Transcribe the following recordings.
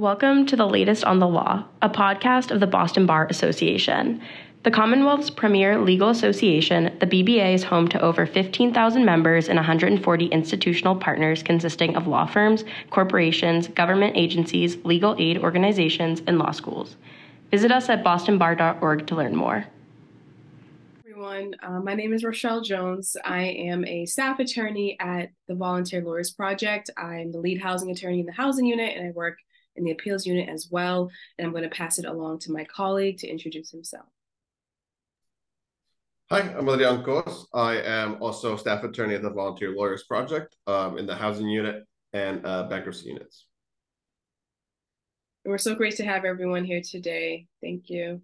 Welcome to the latest on the law, a podcast of the Boston Bar Association. The Commonwealth's premier legal association, the BBA is home to over 15,000 members and 140 institutional partners consisting of law firms, corporations, government agencies, legal aid organizations, and law schools. Visit us at bostonbar.org to learn more. Everyone, uh, my name is Rochelle Jones. I am a staff attorney at the Volunteer Lawyers Project. I'm the lead housing attorney in the housing unit, and I work in the appeals unit as well. And I'm going to pass it along to my colleague to introduce himself. Hi, I'm Adrian Kos. I am also staff attorney at the Volunteer Lawyers Project um, in the housing unit and uh, bankruptcy units. We're so great to have everyone here today. Thank you.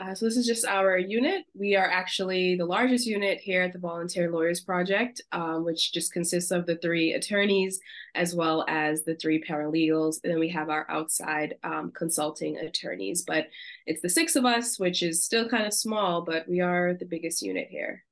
Uh, so this is just our unit. We are actually the largest unit here at the Volunteer Lawyers Project, um, which just consists of the three attorneys as well as the three paralegals. And then we have our outside um, consulting attorneys. But it's the six of us, which is still kind of small, but we are the biggest unit here.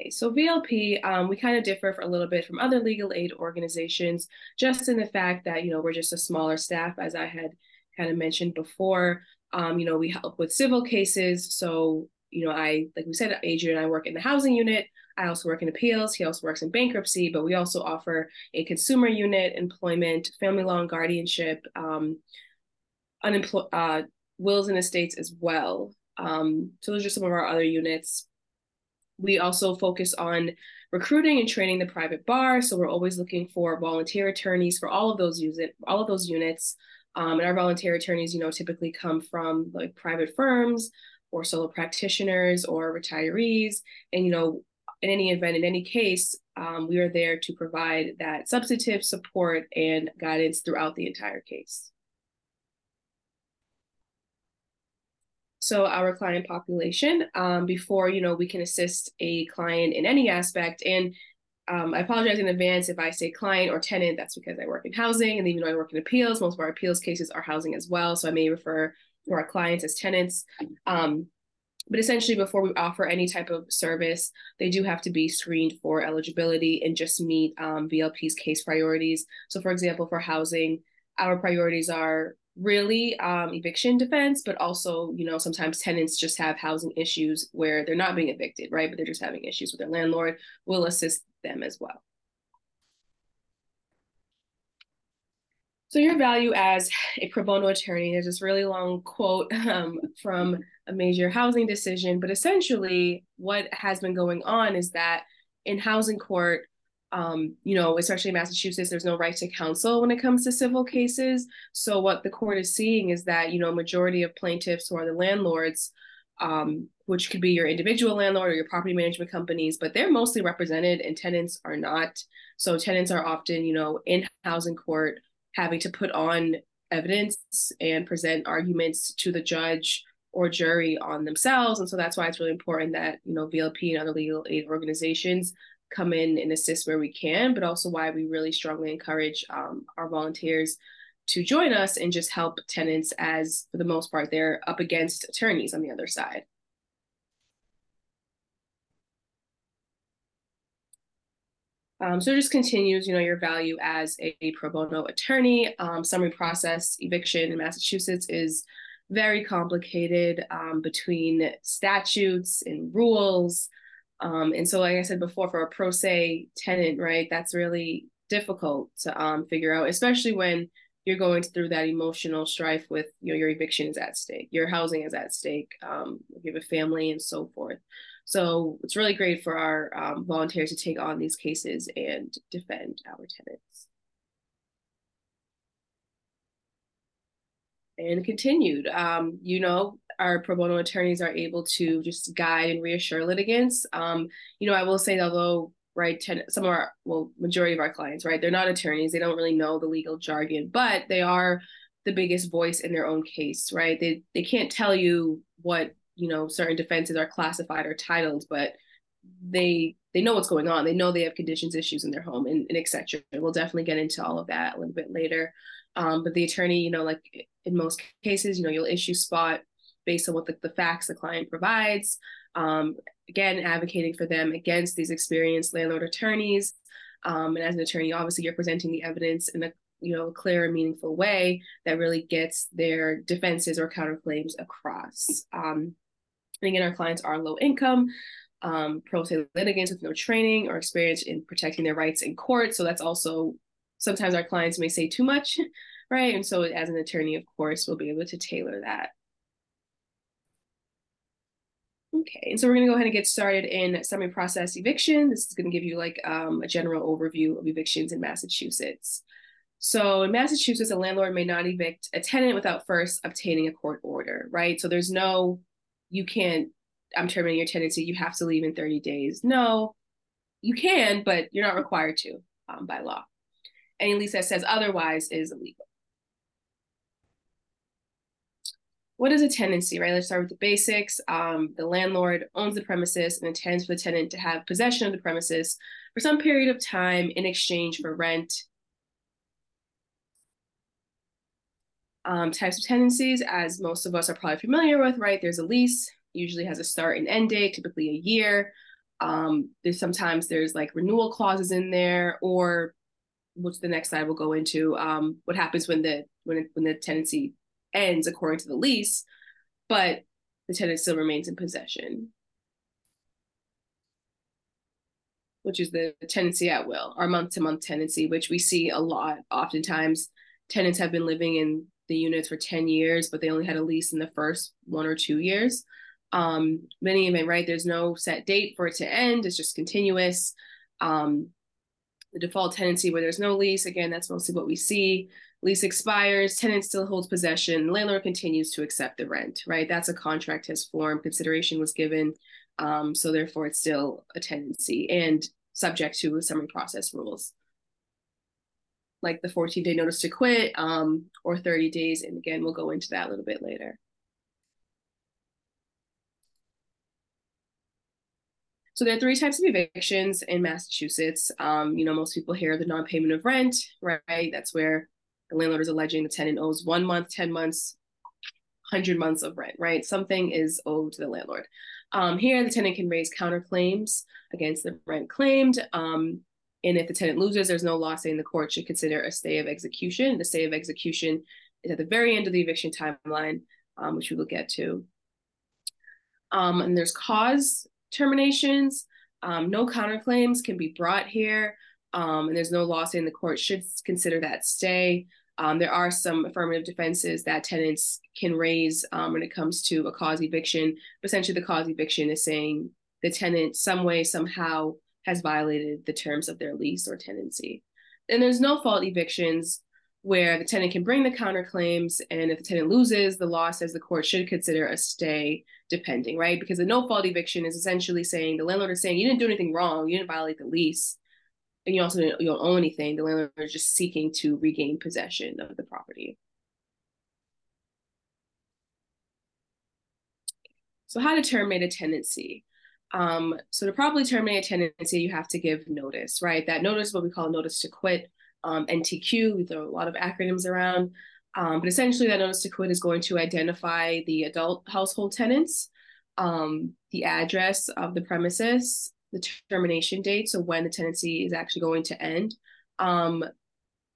Okay, so VLP, um, we kind of differ for a little bit from other legal aid organizations, just in the fact that, you know, we're just a smaller staff, as I had kind of mentioned before. Um, you know, we help with civil cases. So, you know, I, like we said, Adrian and I work in the housing unit. I also work in appeals. He also works in bankruptcy, but we also offer a consumer unit, employment, family law and guardianship, um, unemployed, uh, wills and estates as well. Um, so those are some of our other units. We also focus on recruiting and training the private bar. So we're always looking for volunteer attorneys for all of those unit, all of those units. Um, and our volunteer attorneys, you know, typically come from like private firms or solo practitioners or retirees. And, you know, in any event, in any case, um, we are there to provide that substantive support and guidance throughout the entire case. So our client population um, before you know we can assist a client in any aspect and um, I apologize in advance if I say client or tenant. That's because I work in housing, and even though I work in appeals, most of our appeals cases are housing as well. So I may refer to our clients as tenants. Um, but essentially, before we offer any type of service, they do have to be screened for eligibility and just meet um, VLP's case priorities. So, for example, for housing, our priorities are really um, eviction defense, but also, you know, sometimes tenants just have housing issues where they're not being evicted, right? But they're just having issues with their landlord. We'll assist them as well. So your value as a pro bono attorney, there's this really long quote um, from a major housing decision, but essentially what has been going on is that in housing court, um, you know, especially in Massachusetts, there's no right to counsel when it comes to civil cases. So what the court is seeing is that, you know, majority of plaintiffs who are the landlords, um, which could be your individual landlord or your property management companies, but they're mostly represented and tenants are not. So tenants are often, you know, in housing court having to put on evidence and present arguments to the judge or jury on themselves. And so that's why it's really important that, you know, VLP and other legal aid organizations come in and assist where we can, but also why we really strongly encourage um, our volunteers to join us and just help tenants as for the most part they're up against attorneys on the other side. Um, so it just continues, you know, your value as a, pro bono attorney. Um, summary process eviction in Massachusetts is very complicated um, between statutes and rules. Um, and so, like I said before, for a pro se tenant, right, that's really difficult to um, figure out, especially when you're going through that emotional strife with you know your eviction is at stake, your housing is at stake, um, you have a family, and so forth. So it's really great for our um, volunteers to take on these cases and defend our tenants. And continued, um, you know, our pro bono attorneys are able to just guide and reassure litigants. Um, you know, I will say, although right, ten, some of our well, majority of our clients, right, they're not attorneys, they don't really know the legal jargon, but they are the biggest voice in their own case, right? They they can't tell you what you know certain defenses are classified or titled, but they they know what's going on. They know they have conditions issues in their home and, and etc. We'll definitely get into all of that a little bit later. Um, but the attorney, you know, like in most cases, you know, you'll issue spot based on what the, the facts the client provides. Um, again, advocating for them against these experienced landlord attorneys. Um, and as an attorney, obviously, you're presenting the evidence in a you know clear and meaningful way that really gets their defenses or counterclaims across. Um, and again, our clients are low income, um, pro se litigants with no training or experience in protecting their rights in court. So that's also sometimes our clients may say too much, right? And so as an attorney, of course, we'll be able to tailor that. Okay, and so we're gonna go ahead and get started in summary process eviction. This is gonna give you like um, a general overview of evictions in Massachusetts. So in Massachusetts, a landlord may not evict a tenant without first obtaining a court order, right? So there's no, you can't, I'm terminating your tenancy, you have to leave in 30 days. No, you can, but you're not required to um, by law. Any lease that says otherwise is illegal. What is a tenancy, right? Let's start with the basics. Um, the landlord owns the premises and intends for the tenant to have possession of the premises for some period of time in exchange for rent. Um, types of tenancies, as most of us are probably familiar with, right? There's a lease, usually has a start and end date, typically a year. Um, there's sometimes there's like renewal clauses in there, or which the next slide will go into. Um, what happens when the when when the tenancy ends according to the lease, but the tenant still remains in possession, which is the tenancy at will, our month to month tenancy, which we see a lot. Oftentimes, tenants have been living in the units for 10 years, but they only had a lease in the first one or two years. Um, many of them, right? There's no set date for it to end, it's just continuous. Um, the default tenancy where there's no lease, again, that's mostly what we see. Lease expires, tenant still holds possession, landlord continues to accept the rent, right? That's a contract has formed, consideration was given. Um, so therefore it's still a tenancy and subject to summary process rules. Like the 14 day notice to quit um, or 30 days. And again, we'll go into that a little bit later. So there are three types of evictions in Massachusetts. Um, you know, most people hear the non-payment of rent, right? That's where the landlord is alleging the tenant owes one month, 10 months, 100 months of rent, right? Something is owed to the landlord. Um, here, the tenant can raise counterclaims against the rent claimed. Um, and if the tenant loses, there's no law saying the court should consider a stay of execution. The stay of execution is at the very end of the eviction timeline, um, which we will get to. Um, and there's cause terminations. Um, no counterclaims can be brought here. Um, and there's no law saying the court should consider that stay. Um, there are some affirmative defenses that tenants can raise um, when it comes to a cause eviction. But essentially, the cause eviction is saying the tenant, some way, somehow, has violated the terms of their lease or tenancy. And there's no fault evictions where the tenant can bring the counterclaims, and if the tenant loses, the law says the court should consider a stay, depending, right? Because a no fault eviction is essentially saying the landlord is saying you didn't do anything wrong, you didn't violate the lease and you also don't own anything. The landlord is just seeking to regain possession of the property. So how to terminate a tenancy? Um, so to properly terminate a tenancy, you have to give notice, right? That notice, what we call notice to quit, um, NTQ. We throw a lot of acronyms around, um, but essentially that notice to quit is going to identify the adult household tenants, um, the address of the premises, the termination date, so when the tenancy is actually going to end, um,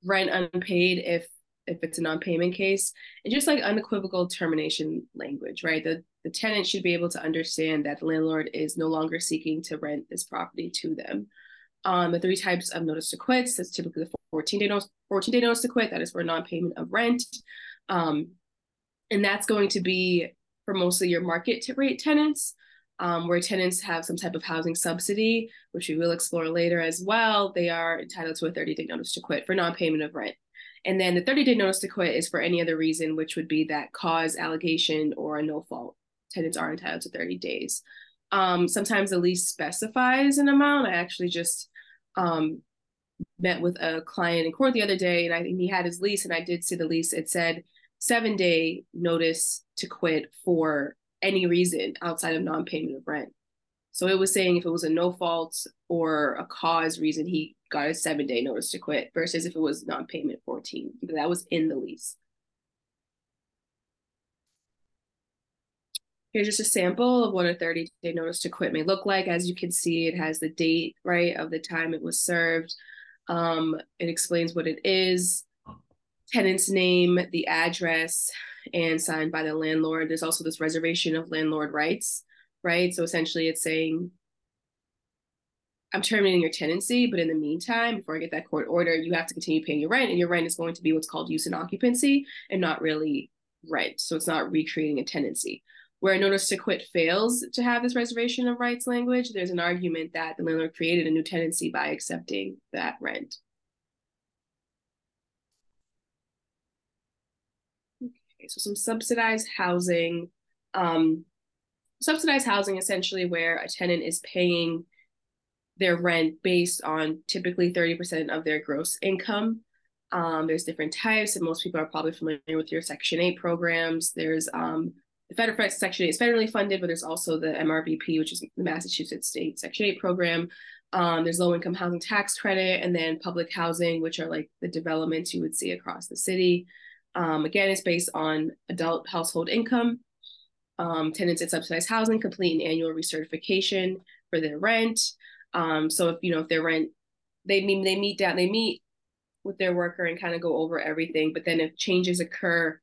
rent unpaid if if it's a non-payment case, and just like unequivocal termination language, right? The the tenant should be able to understand that the landlord is no longer seeking to rent this property to them. Um, the three types of notice to quit, So that's typically the 14 day notice, 14 day notice to quit, that is for non-payment of rent. Um, and that's going to be for mostly your market rate tenants um, where tenants have some type of housing subsidy, which we will explore later as well, they are entitled to a 30 day notice to quit for non payment of rent. And then the 30 day notice to quit is for any other reason, which would be that cause, allegation, or a no fault. Tenants are entitled to 30 days. Um, sometimes the lease specifies an amount. I actually just um, met with a client in court the other day, and I think he had his lease, and I did see the lease. It said seven day notice to quit for any reason outside of non-payment of rent. So it was saying if it was a no fault or a cause reason, he got a seven day notice to quit versus if it was non payment 14. That was in the lease. Here's just a sample of what a 30 day notice to quit may look like. As you can see, it has the date, right, of the time it was served. Um, it explains what it is, tenant's name, the address, and signed by the landlord. There's also this reservation of landlord rights, right? So essentially, it's saying, I'm terminating your tenancy, but in the meantime, before I get that court order, you have to continue paying your rent, and your rent is going to be what's called use and occupancy and not really rent. So it's not recreating a tenancy. Where a notice to quit fails to have this reservation of rights language, there's an argument that the landlord created a new tenancy by accepting that rent. Okay, so some subsidized housing. Um, subsidized housing essentially where a tenant is paying their rent based on typically 30% of their gross income. Um, there's different types, and most people are probably familiar with your Section 8 programs. There's um, the federal Section 8 is federally funded, but there's also the MRVP, which is the Massachusetts State Section 8 program. Um, there's low income housing tax credit, and then public housing, which are like the developments you would see across the city. Um, again, it's based on adult household income. Um, tenants in subsidized housing complete an annual recertification for their rent. Um, so if you know if their rent, they mean they meet down, they meet with their worker and kind of go over everything. But then if changes occur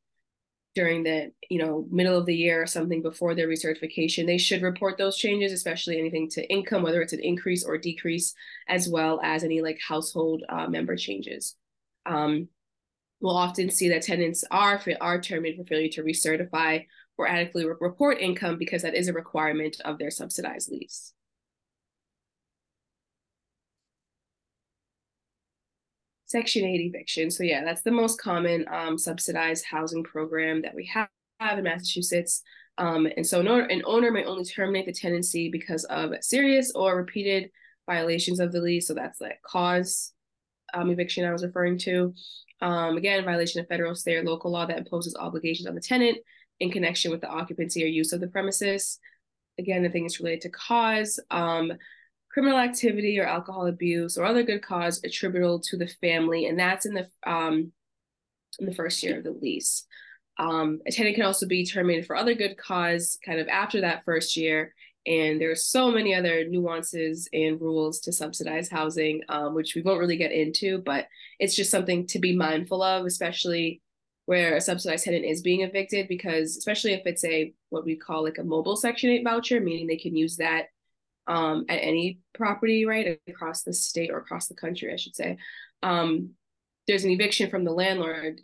during the you know middle of the year or something before their recertification, they should report those changes, especially anything to income, whether it's an increase or decrease, as well as any like household uh, member changes. Um, we'll often see that tenants are are terminated for failure to recertify or adequately report income because that is a requirement of their subsidized lease. Section 8 eviction. So yeah, that's the most common um, subsidized housing program that we have, in Massachusetts. Um, and so an owner, an owner may only terminate the tenancy because of serious or repeated violations of the lease. So that's like cause um, eviction I was referring to. Um, again, violation of federal, state, or local law that imposes obligations on the tenant in connection with the occupancy or use of the premises. Again, the thing is related to cause, um, criminal activity or alcohol abuse or other good cause attributable to the family, and that's in the um, in the first year of the lease. Um, a tenant can also be terminated for other good cause kind of after that first year and there are so many other nuances and rules to subsidize housing, um, which we won't really get into, but it's just something to be mindful of, especially where a subsidized tenant is being evicted, because especially if it's a what we call like a mobile Section 8 voucher, meaning they can use that um, at any property, right, across the state or across the country, I should say. Um, there's an eviction from the landlord,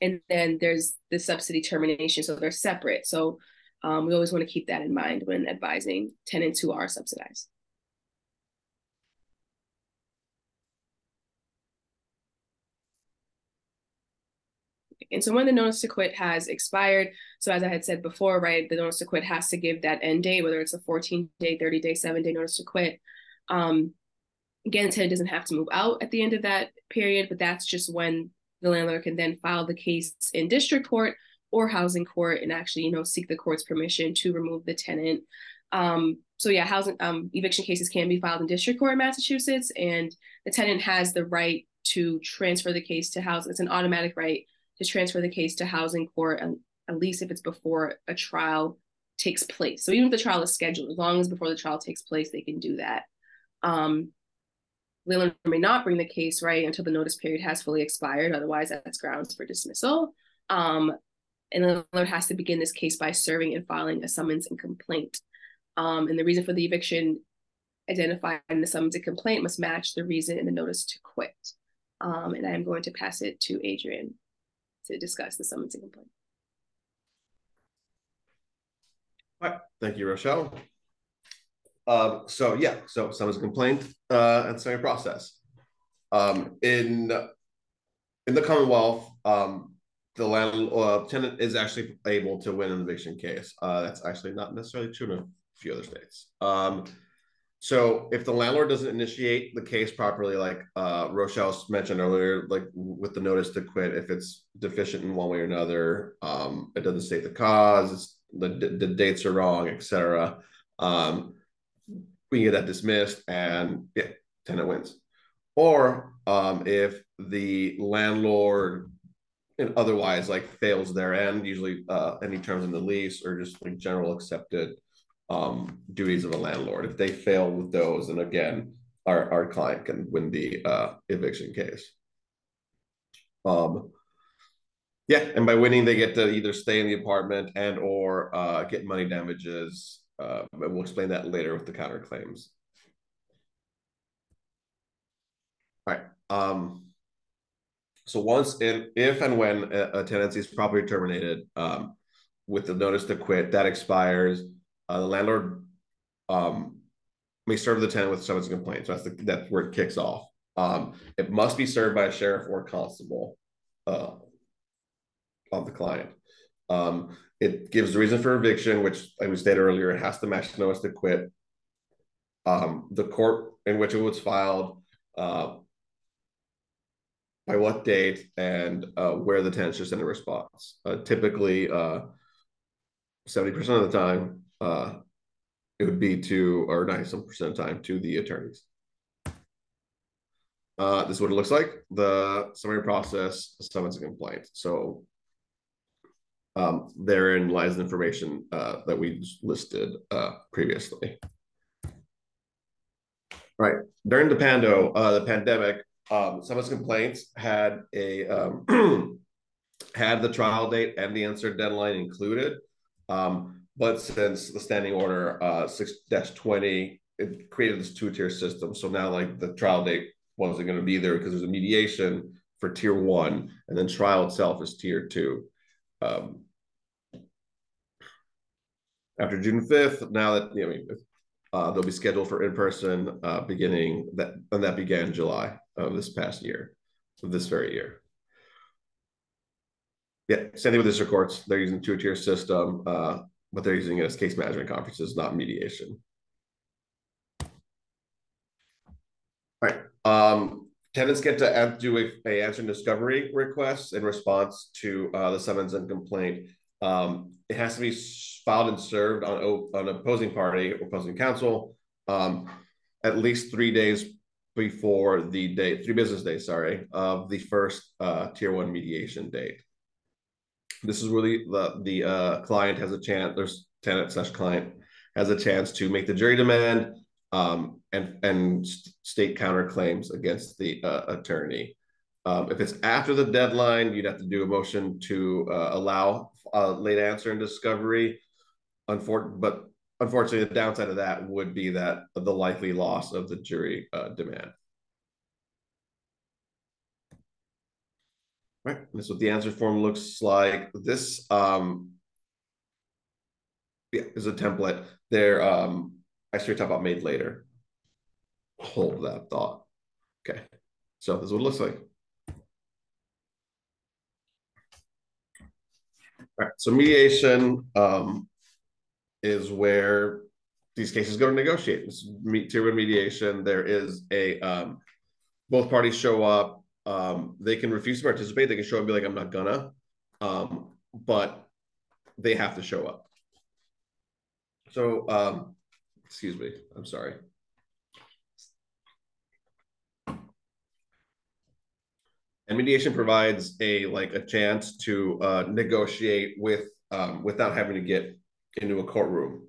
and then there's the subsidy termination, so they're separate. So um, we always want to keep that in mind when advising tenants who are subsidized. And so when the notice to quit has expired, so as I had said before, right, the notice to quit has to give that end date, whether it's a 14 day, 30 day, seven day notice to quit. Um, again, the tenant doesn't have to move out at the end of that period, but that's just when the landlord can then file the case in district court or housing court and actually, you know, seek the court's permission to remove the tenant. Um, so yeah, housing um, eviction cases can be filed in district court in Massachusetts, and the tenant has the right to transfer the case to housing. It's an automatic right to transfer the case to housing court, and at least if it's before a trial takes place. So even if the trial is scheduled, as long as before the trial takes place, they can do that. Um, Leland may not bring the case right until the notice period has fully expired. Otherwise, that's grounds for dismissal. Um, and the landlord has to begin this case by serving and filing a summons and complaint. Um, and the reason for the eviction identified in the summons and complaint must match the reason in the notice to quit. Um, and I am going to pass it to Adrian to discuss the summons and complaint. All right, thank you, Rochelle. Um, so yeah, so summons and complaint uh, and summary process. Um, in in the Commonwealth, um, the landlord uh, tenant is actually able to win an eviction case. Uh, that's actually not necessarily true in a few other states. Um, so if the landlord doesn't initiate the case properly, like uh, Rochelle mentioned earlier, like with the notice to quit, if it's deficient in one way or another, um, it doesn't state the cause, the, the dates are wrong, etc. Um, we get that dismissed, and yeah, tenant wins. or um, if the landlord and otherwise like fails their end, usually uh, any terms in the lease or just like general accepted um, duties of a landlord. If they fail with those, and again, our, our client can win the uh, eviction case. Um, yeah, and by winning, they get to either stay in the apartment and or uh, get money damages. Uh, we'll explain that later with the counterclaims. All right. Um, so once in, if and when a, a tenancy is properly terminated um, with the notice to quit, that expires, uh, the landlord um, may serve the tenant with summons and complaint. So that's the, where it kicks off. Um, it must be served by a sheriff or constable uh, of the client. Um, it gives the reason for eviction, which we stated earlier, it has to match the notice to quit. Um, the court in which it was filed, uh, by what date, and uh, where the tenant should send a response. Uh, typically, uh, 70% of the time, uh, it would be to, or 90 some percent of the time, to the attorneys. Uh, this is what it looks like. The summary process, summons a complaint. So um, therein lies the information uh, that we listed uh, previously. Right. During the pando, uh, the pandemic, um, summons complaints had a um, had the trial date and the answer deadline included. Um, but since the standing order uh, 6-20, it created this two-tier system. So now like the trial date wasn't going to be there because there's a mediation for tier one, and then trial itself is tier two. Um, after June 5th, now that you know, uh, they'll be scheduled for in-person uh, beginning that, and that began July of this past year, of this very year. Yeah, same thing with district courts. They're using two-tier system, uh, but they're using it as case management conferences, not mediation. All right. Um, tenants get to do a, a answer and discovery request in response to uh, the summons and complaint. Um, it has to be filed and served on on opposing party or opposing counsel um, at least three days before the date, three business days, sorry, of the first uh, tier one mediation date. This is really the the uh, client has a chance. There's tenant slash client has a chance to make the jury demand um, and and state counterclaims against the uh, attorney. Um, if it's after the deadline, you'd have to do a motion to uh, allow uh, late answer and discovery. Unfor- but unfortunately, the downside of that would be that the likely loss of the jury uh, demand. Right, that's what the answer form looks like. This um, yeah, is a template. There, um, I should talk about made later. Hold that thought. Okay, so this is what it looks like. All right, so mediation um, is where these cases go to negotiate. It's tier one mediation. There is a um, both parties show up. Um, they can refuse to participate. They can show up and be like, "I'm not gonna," um, but they have to show up. So, um, excuse me. I'm sorry. And mediation provides a like a chance to uh, negotiate with um, without having to get into a courtroom.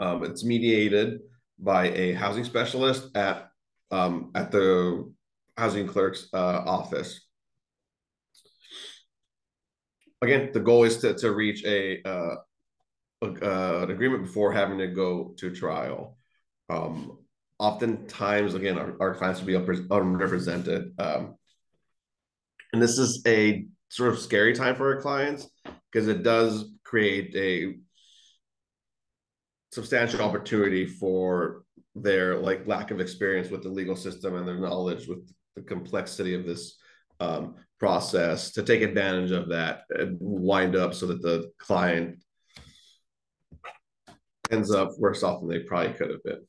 Um, it's mediated by a housing specialist at um, at the housing clerk's uh, office. Again, the goal is to, to reach a, uh, a uh, an agreement before having to go to trial. Um, oftentimes, again, our, our clients will be unrepresented. Um, and this is a sort of scary time for our clients because it does create a substantial opportunity for their like lack of experience with the legal system and their knowledge with the complexity of this um, process to take advantage of that and wind up so that the client ends up worse off than they probably could have been.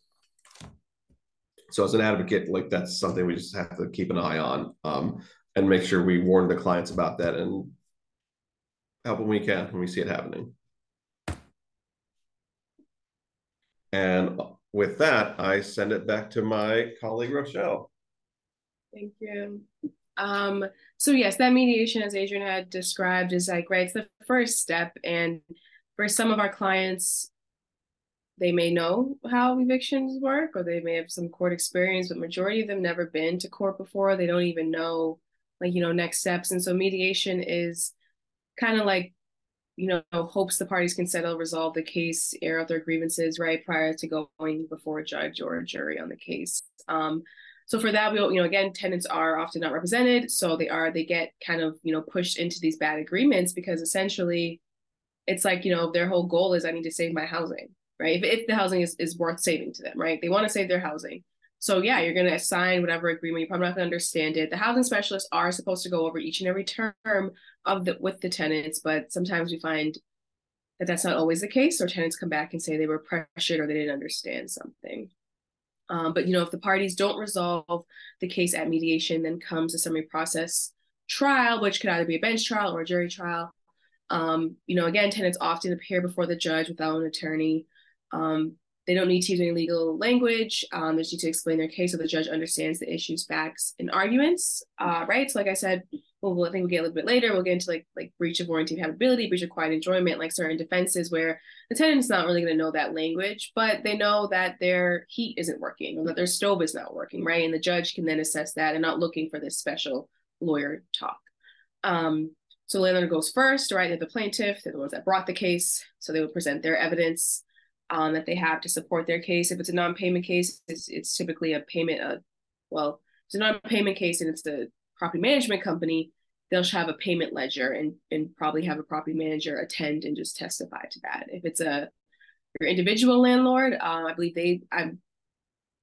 So as an advocate, like that's something we just have to keep an eye on um, and make sure we warn the clients about that and help them when we can when we see it happening. And with that, I send it back to my colleague Rochelle. Thank you. Um, so yes, that mediation, as Adrian had described, is like right. It's the first step, and for some of our clients, they may know how evictions work, or they may have some court experience, but majority of them never been to court before. They don't even know, like you know, next steps. And so mediation is kind of like you know, hopes the parties can settle, resolve the case, air out their grievances, right, prior to going before a judge or a jury on the case. Um, so for that, we, you know, again, tenants are often not represented, so they are they get kind of you know pushed into these bad agreements because essentially, it's like you know their whole goal is I need to save my housing, right? If, if the housing is is worth saving to them, right? They want to save their housing. So yeah, you're going to assign whatever agreement. You're probably not going to understand it. The housing specialists are supposed to go over each and every term of the with the tenants, but sometimes we find that that's not always the case, or tenants come back and say they were pressured or they didn't understand something. Um, but you know, if the parties don't resolve the case at mediation, then comes a summary process trial, which could either be a bench trial or a jury trial. Um, you know, again, tenants often appear before the judge without an attorney. Um, they don't need to use any legal language. Um, they just need to explain their case so the judge understands the issues, facts, and arguments. Uh, right. So, like I said, well, I think we'll get a little bit later. We'll get into like like breach of warranty habitability, breach of quiet enjoyment, like certain defenses where the tenant's not really going to know that language, but they know that their heat isn't working or that their stove is not working, right? And the judge can then assess that and not looking for this special lawyer talk. Um, so landlord goes first, right? They're the plaintiff, they're the ones that brought the case, so they would present their evidence um, that they have to support their case. If it's a non-payment case, it's, it's typically a payment of, well, it's a non-payment case and it's the property management company, they'll have a payment ledger and, and probably have a property manager attend and just testify to that. If it's a your individual landlord, um, I believe they, I'm,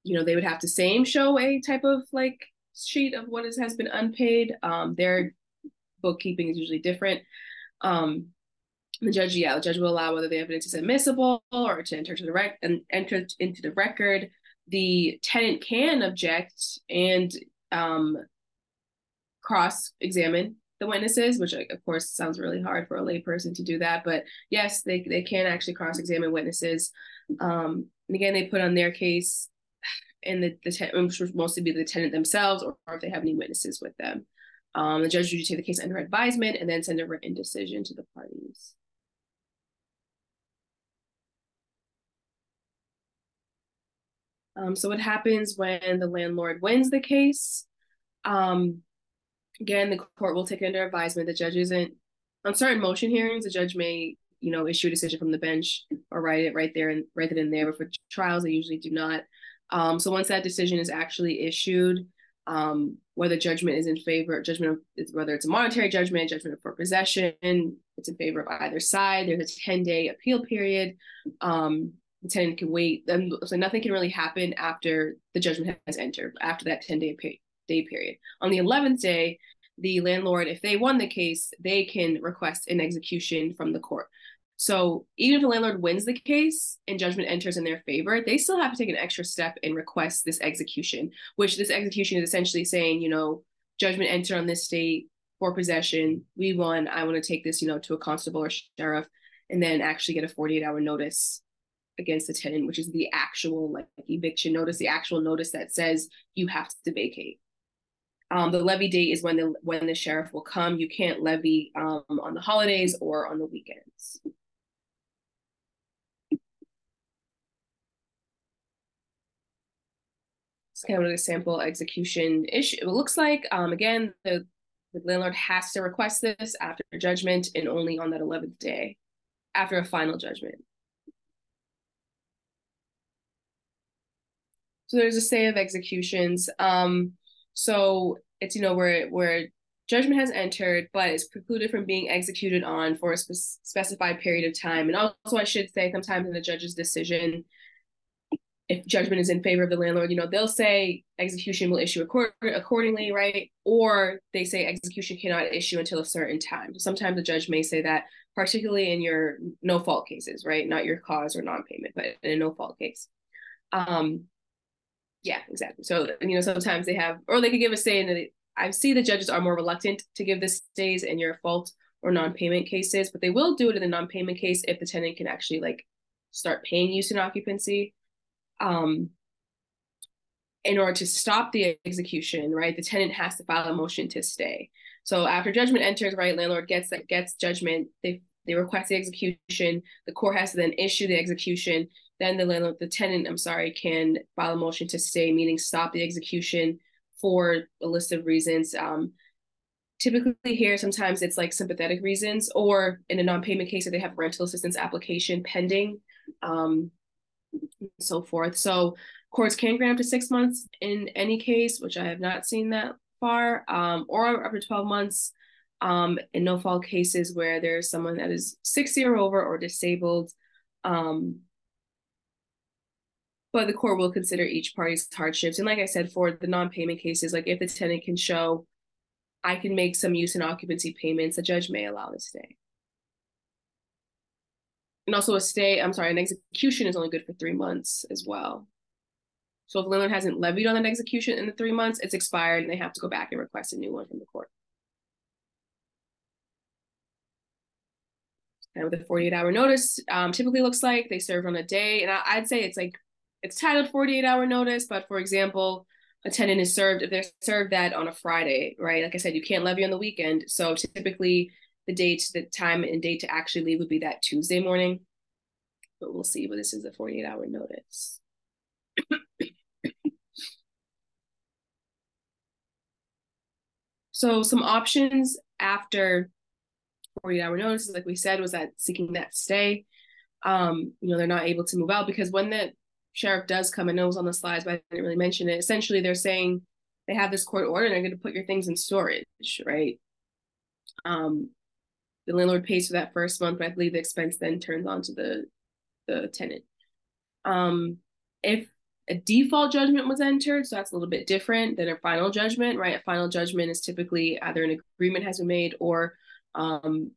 you know, they would have to same show a type of like sheet of what is, has been unpaid. Um, their bookkeeping is usually different. Um, the judge, yeah, the judge will allow whether the evidence is admissible or to enter to the rec and enter into the record. The tenant can object and um, cross-examine the witnesses, which of course sounds really hard for a layperson to do that. But yes, they they can actually cross-examine witnesses. Um, and again, they put on their case, and the the tenant, which would mostly be the tenant themselves, or, or if they have any witnesses with them. Um, the judge usually take the case under advisement and then send a written decision to the parties. Um, so what happens when the landlord wins the case? Um, again, the court will take under advisement. The judge isn't on certain motion hearings. The judge may, you know, issue a decision from the bench or write it right there and write it in there. But for trials, they usually do not. Um, so once that decision is actually issued, um, whether judgment is in favor, judgment of whether it's a monetary judgment, judgment for possession, it's in favor of either side. There's a 10 day appeal period. Um, the tenant can wait. Then, so nothing can really happen after the judgment has entered, after that 10 day, day period. On the 11th day, the landlord, if they won the case, they can request an execution from the court. So even if the landlord wins the case and judgment enters in their favor, they still have to take an extra step and request this execution, which this execution is essentially saying, you know, judgment entered on this state for possession. We won. I want to take this, you know, to a constable or sheriff, and then actually get a 48 hour notice against the tenant, which is the actual like eviction notice, the actual notice that says you have to vacate. Um, the levy date is when the when the sheriff will come. You can't levy um, on the holidays or on the weekends. It's kind of a sample execution issue. It looks like um, again the, the landlord has to request this after judgment and only on that 11th day after a final judgment. So there's a stay of executions. Um, so it's you know where where judgment has entered, but it's precluded from being executed on for a spe- specified period of time. And also, I should say, sometimes in the judge's decision, if judgment is in favor of the landlord, you know, they'll say execution will issue accord- accordingly, right? Or they say execution cannot issue until a certain time. Sometimes the judge may say that, particularly in your no fault cases, right? Not your cause or non payment, but in a no fault case. Um, yeah, exactly. So you know, sometimes they have, or they could give a stay, and I see the judges are more reluctant to give the stays in your fault or non-payment cases, but they will do it in the non-payment case if the tenant can actually like start paying use and occupancy. Um, in order to stop the execution, right, the tenant has to file a motion to stay. So after judgment enters, right, landlord gets that gets judgment, they they request the execution, the court has to then issue the execution, then the landlord, the tenant, I'm sorry, can file a motion to stay, meaning stop the execution for a list of reasons. Um, typically here, sometimes it's like sympathetic reasons, or in a non-payment case, if they have rental assistance application pending, um, so forth. So courts can grant up to six months in any case, which I have not seen that far, um, or up to 12 months um, in no fault cases where there's someone that is 60 or over or disabled. Um, but the court will consider each party's hardships. And like I said, for the non-payment cases, like if the tenant can show I can make some use in occupancy payments, the judge may allow the stay. And also a stay, I'm sorry, an execution is only good for three months as well. So if landlord hasn't levied on an execution in the three months, it's expired and they have to go back and request a new one from the court. And with a 48 hour notice, um, typically looks like they serve on a day. And I, would say it's like, it's titled 48 hour notice, but for example, a tenant is served, if they're served that on a Friday, right? Like I said, you can't levy on the weekend. So typically the date, the time and date to actually leave would be that Tuesday morning. But we'll see, but this is a 48 hour notice. So some options after 48 hour notices, like we said, was that seeking that stay. Um, you know, they're not able to move out because when the sheriff does come, and knows on the slides, but I didn't really mention it. Essentially, they're saying they have this court order and they're going to put your things in storage, right? Um, the landlord pays for that first month, but I believe the expense then turns on to the the tenant. Um, if a default judgment was entered, so that's a little bit different than a final judgment, right? A final judgment is typically either an agreement has been made or um,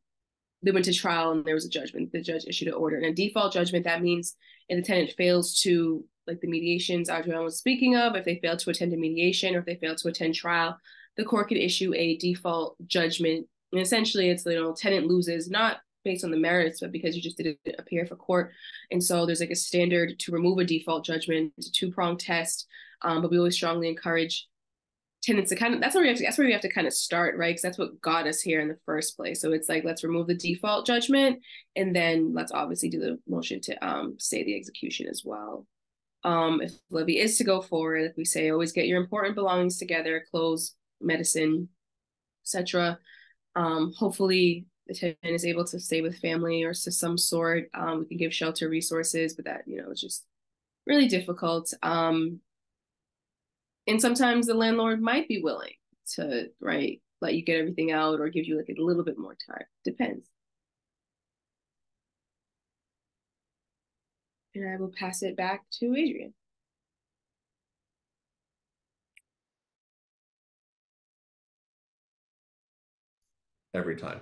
they went to trial and there was a judgment. The judge issued an order. And a default judgment, that means if the tenant fails to, like the mediations Adrian was speaking of, if they fail to attend a mediation or if they fail to attend trial, the court could issue a default judgment. And essentially, it's, you know, tenant loses not based on the merits, but because you just didn't appear for court. And so there's like a standard to remove a default judgment. It's a two prong test. Um, but we always strongly encourage tenants to kind of that's where we have to that's where we have to kind of start, right? Because that's what got us here in the first place. So it's like let's remove the default judgment and then let's obviously do the motion to um stay the execution as well. Um, if levy is to go forward, like we say, always get your important belongings together, clothes, medicine, etc. Um, hopefully the tenant is able to stay with family or to some sort. Um, we can give shelter resources, but that, you know, it's just really difficult. Um, and sometimes the landlord might be willing to, right, let you get everything out or give you like a little bit more time. Depends. And I will pass it back to Adrian. Every time.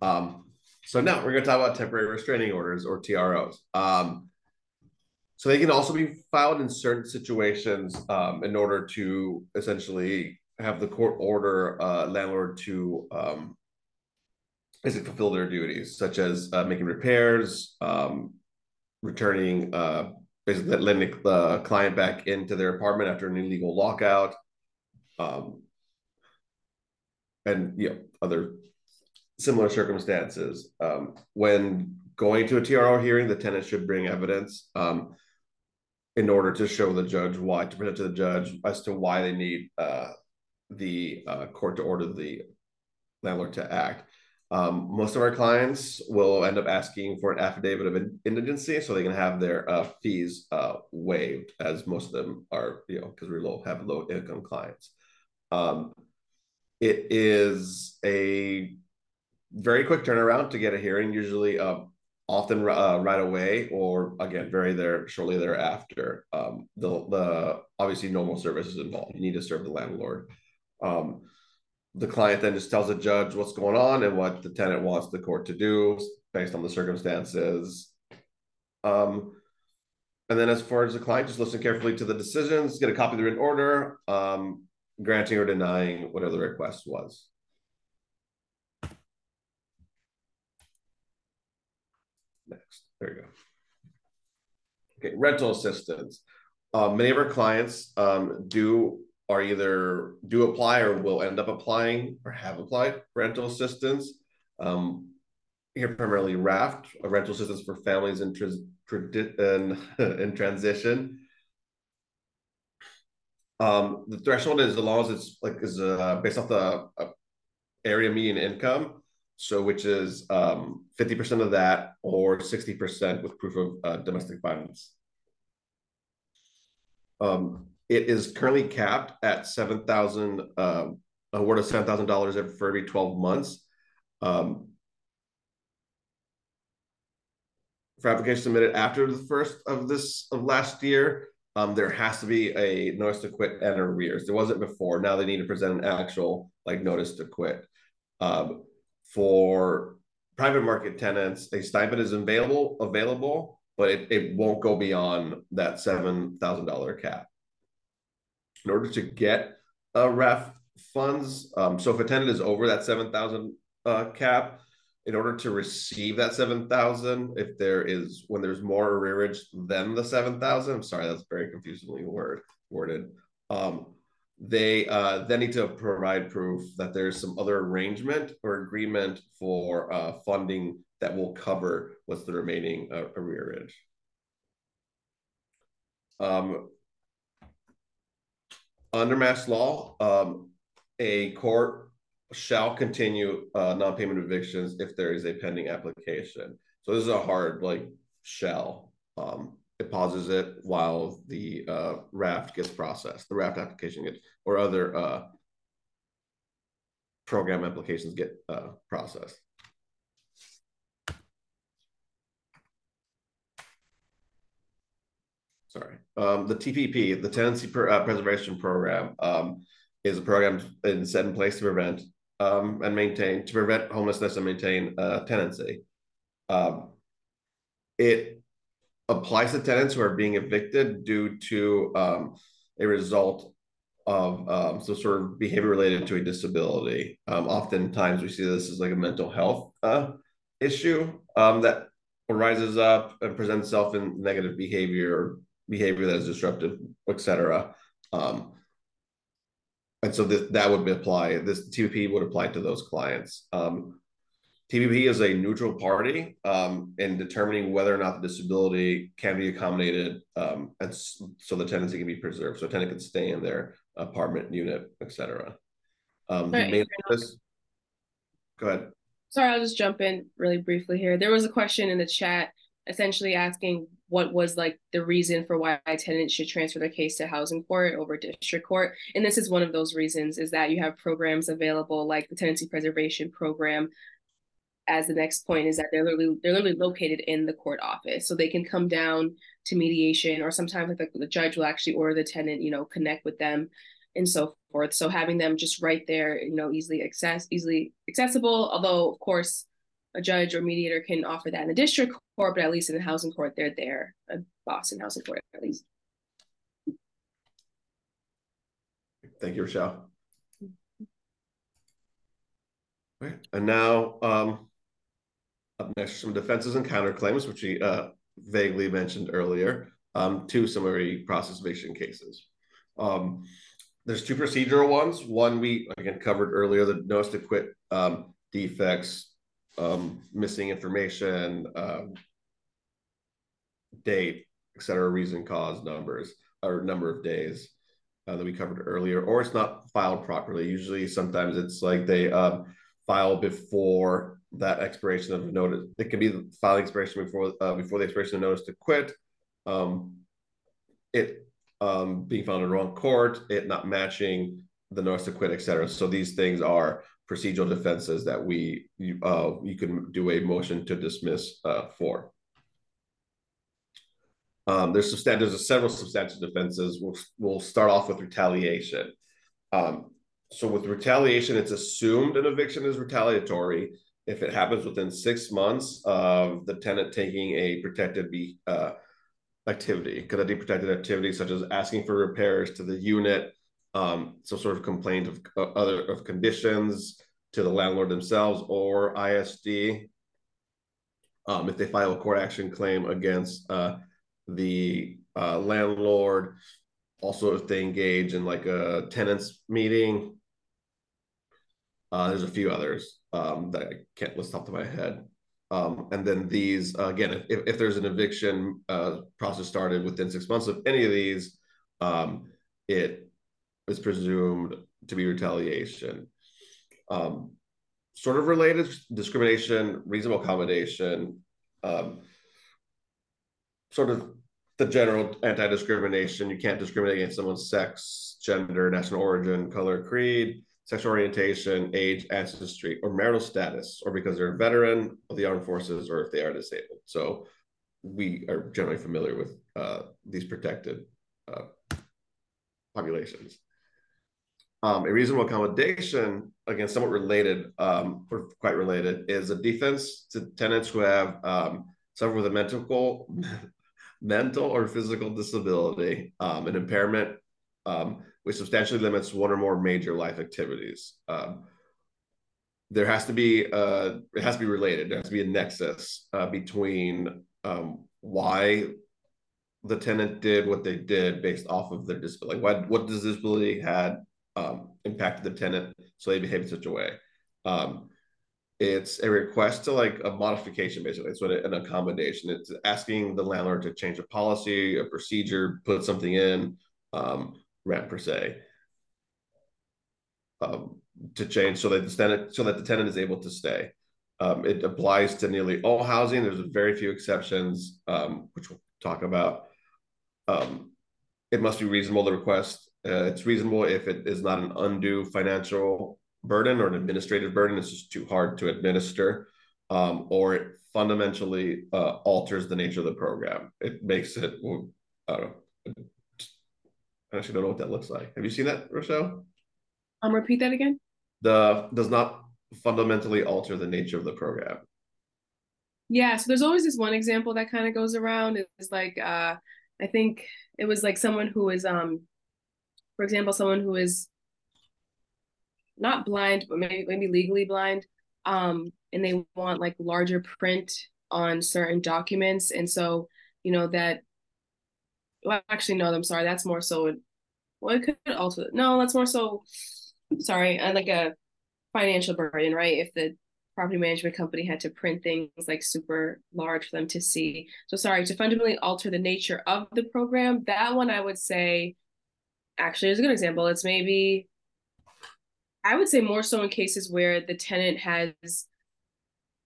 Um, so now we're going to talk about temporary restraining orders or TROs. Um, so they can also be filed in certain situations um, in order to essentially have the court order uh, landlord to um, basically fulfill their duties, such as uh, making repairs, um, returning, uh, basically letting the client back into their apartment after an illegal lockout, um, and you know other similar circumstances. Um, when going to a TRO hearing, the tenant should bring evidence um, in order to show the judge why, to present to the judge as to why they need uh, the uh, court to order the landlord to act. Um, most of our clients will end up asking for an affidavit of indigency so they can have their uh, fees uh, waived, as most of them are, you know, because we low, have low income clients. Um, it is a very quick turnaround to get a hearing, usually uh, often uh, right away or again very there shortly thereafter. Um, the the obviously normal services involved. You need to serve the landlord. Um, the client then just tells the judge what's going on and what the tenant wants the court to do based on the circumstances. Um, and then as far as the client, just listen carefully to the decisions, get a copy of the written order, um, granting or denying whatever the request was. Next. There you go. Okay, rental assistance. Um, many of our clients um, do are either do apply or will end up applying or have applied rental assistance. Um, here primarily RAFT a rental assistance for families in, in, in transition um, the threshold is as long as it's like is uh, based off the uh, area median income so which is um, 50% of that or 60% with proof of uh, domestic violence um, it is currently capped at 7000 um, award of $7000 for every 12 months um, for applications submitted after the first of this of last year, um, there has to be a notice to quit and arrears. There wasn't before. Now they need to present an actual like notice to quit. Um, for private market tenants, a stipend is available available, but it, it won't go beyond that seven thousand dollar cap. In order to get a RAFT funds, um, so if a tenant is over that seven thousand uh, cap, in order to receive that 7,000, if there is, when there's more arrearage than the 7,000, I'm sorry, that's very confusingly word, worded. Um, they uh, then need to provide proof that there's some other arrangement or agreement for uh, funding that will cover what's the remaining uh, arrearage. Um, under mass law, um, a court shall continue uh, non-payment evictions if there is a pending application. So this is a hard like shall. Um, it pauses it while the uh, RAFT gets processed, the RAFT application gets, or other uh, program applications get uh, processed. Sorry. Um, the TPP, the Tenancy per, uh, Preservation Program, um, is a program in, set in place to prevent um, and maintain to prevent homelessness and maintain uh, tenancy. Um, it applies to tenants who are being evicted due to um, a result of um, some sort of behavior related to a disability. Um, oftentimes, we see this as like a mental health uh, issue um, that arises up and presents itself in negative behavior or behavior that is disruptive, etc. Um, and so this, that would apply. This TPP would apply to those clients. Um, TPP is a neutral party um, in determining whether or not the disability can be accommodated, um, and so the tenancy can be preserved. So a tenant can stay in their apartment unit, etc. Um, main. Go ahead. Sorry, I'll just jump in really briefly here. There was a question in the chat essentially asking what was like the reason for why tenants should transfer their case to housing court over district court and this is one of those reasons is that you have programs available like the tenancy preservation program as the next point is that they're literally they're literally located in the court office so they can come down to mediation or sometimes the, the judge will actually order the tenant you know connect with them and so forth so having them just right there you know easily access easily accessible although of course a judge or mediator can offer that in the district court, but at least in the housing court, they're there, a Boston housing court at least. Thank you, Rochelle. Right. And now um, next, some defenses and counterclaims, which we uh, vaguely mentioned earlier, um, two summary process eviction cases. Um, there's two procedural ones. One we again covered earlier, the notice to quit um, defects um, missing information, um, date, etc., reason, cause, numbers, or number of days uh, that we covered earlier, or it's not filed properly. Usually, sometimes it's like they um, file before that expiration of notice. It can be the filing expiration before uh, before the expiration of notice to quit. Um, it um, being found in the wrong court, it not matching the notice to quit, etc. So these things are procedural defenses that we uh, you can do a motion to dismiss uh, for. Um, there's substantive, there's several substantive defenses. We'll, we'll start off with retaliation. Um, so with retaliation, it's assumed an eviction is retaliatory if it happens within six months of the tenant taking a protected be, uh, activity. Could that be protected activity such as asking for repairs to the unit, um, some sort of complaint of uh, other of conditions to the landlord themselves or ISD. Um, if they file a court action claim against uh, the uh, landlord. Also, if they engage in like a tenants meeting, uh, there's a few others um, that I can't list off the top of my head. Um, and then these, uh, again, if, if there's an eviction uh, process started within six months of any of these, um, it is presumed to be retaliation. Um, sort of related discrimination, reasonable accommodation, um, sort of the general anti-discrimination. You can't discriminate against someone's sex, gender, national origin, color, creed, sexual orientation, age, ancestry, or marital status, or because they're a veteran of the armed forces, or if they are disabled. So we are generally familiar with uh, these protected uh, populations. Um, a reasonable accommodation, again, somewhat related um, or quite related, is a defense to tenants who have um, suffered with a mental, mental or physical disability, um, an impairment um, which substantially limits one or more major life activities. Um, there has to be uh, it has to be related. There has to be a nexus uh, between um, why the tenant did what they did based off of their disability. What what does disability had um, impacted the tenant so they behave in such a way? Um, it's a request to like a modification basically it's what an accommodation it's asking the landlord to change a policy a procedure put something in um, rent per se um, to change so that the tenant so that the tenant is able to stay. Um, it applies to nearly all housing. There's very few exceptions, um, which we'll talk about. Um, it must be reasonable to request. Uh, it's reasonable if it is not an undue financial burden or an administrative burden. It's just too hard to administer, um, or it fundamentally uh, alters the nature of the program. It makes it, know, I actually don't know what that looks like. Have you seen that, Rochelle? Um, repeat that again. The does not fundamentally alter the nature of the program. Yeah, so there's always this one example that kind of goes around. It's like uh I think it was like someone who is um for example, someone who is not blind, but maybe maybe legally blind, um, and they want like larger print on certain documents. And so, you know, that well, actually, no, I'm sorry. That's more so. Well, it could also no. That's more so. Sorry, uh, like a financial burden, right? If the property management company had to print things like super large for them to see. So sorry to fundamentally alter the nature of the program. That one I would say, actually, is a good example. It's maybe. I would say more so in cases where the tenant has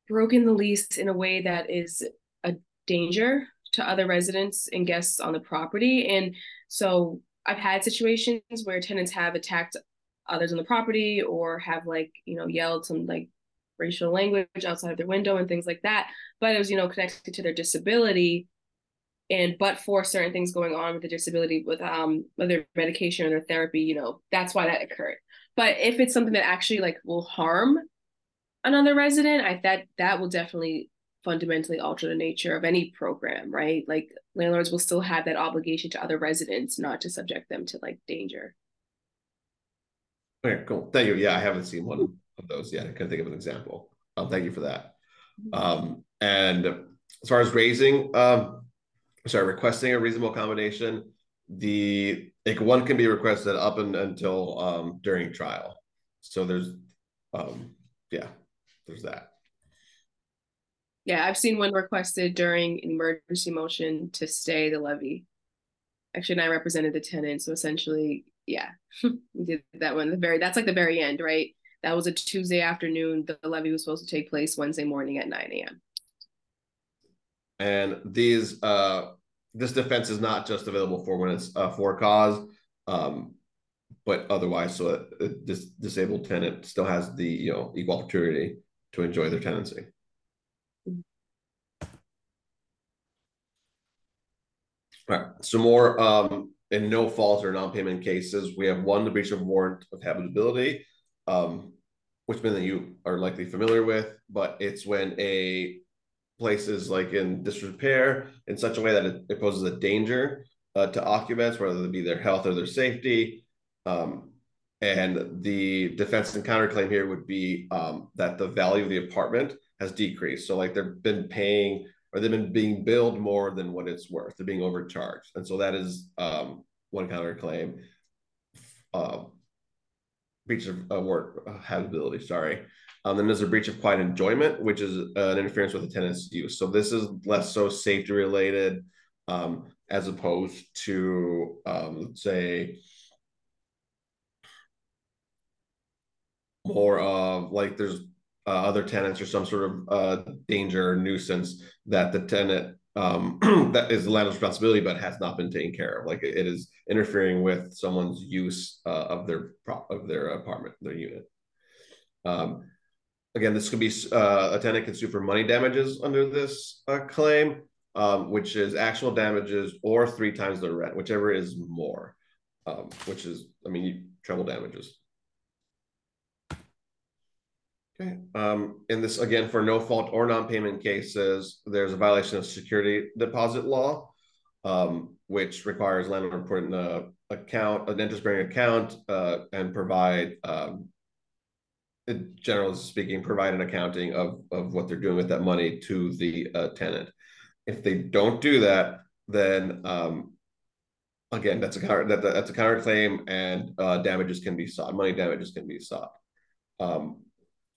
broken the lease in a way that is a danger to other residents and guests on the property. And so I've had situations where tenants have attacked others on the property or have like, you know, yelled some like racial language outside of their window and things like that. But it was, you know, connected to their disability. And but for certain things going on with the disability, with um whether medication or their therapy, you know, that's why that occurred. But if it's something that actually like will harm another resident, I that that will definitely fundamentally alter the nature of any program, right? Like landlords will still have that obligation to other residents not to subject them to like danger. Okay, cool. Thank you. Yeah, I haven't seen one of those yet. I couldn't think of an example. Um, thank you for that. Mm-hmm. Um, and as far as raising, um, sorry, requesting a reasonable accommodation, the like one can be requested up and until um, during trial. So there's, um, yeah, there's that. Yeah, I've seen one requested during an emergency motion to stay the levy. Actually, and I represented the tenant, so essentially, yeah, we did that one. The very that's like the very end, right? That was a Tuesday afternoon. The levy was supposed to take place Wednesday morning at 9 a.m. And these uh this defense is not just available for when it's uh, for cause, um, but otherwise, so this disabled tenant still has the you know equal opportunity to enjoy their tenancy. Right. So more um, in no fault or non-payment cases. We have one, the breach of warrant of habitability, um, which means that you are likely familiar with, but it's when a place is like in disrepair in such a way that it, it poses a danger uh, to occupants, whether it be their health or their safety. Um, and the defense and counterclaim here would be um, that the value of the apartment has decreased. So like they've been paying or they've been being billed more than what it's worth. They're being overcharged, and so that is um, one counterclaim. Uh, breach of uh, work uh, habitability. Sorry. Um, then there's a breach of quiet enjoyment, which is uh, an interference with the tenant's use. So this is less so safety related, um, as opposed to um, say more of like there's uh, other tenants or some sort of uh, danger or nuisance that the tenant um, that is the landlord's responsibility, but has not been taken care of. Like it is interfering with someone's use uh, of their of their apartment, their unit. Um, again, this could be uh, a tenant can sue for money damages under this uh, claim, um, which is actual damages or three times the rent, whichever is more, um, which is, I mean, treble damages. Okay. Um, in this, again, for no fault or non-payment cases, there's a violation of security deposit law, um, which requires landlord to put in an account, an interest-bearing account, uh, and provide, um, generally speaking, provide an accounting of, of what they're doing with that money to the uh, tenant. If they don't do that, then um, again, that's a counter that, that's a counterclaim, and uh, damages can be sought. Money damages can be sought. Um,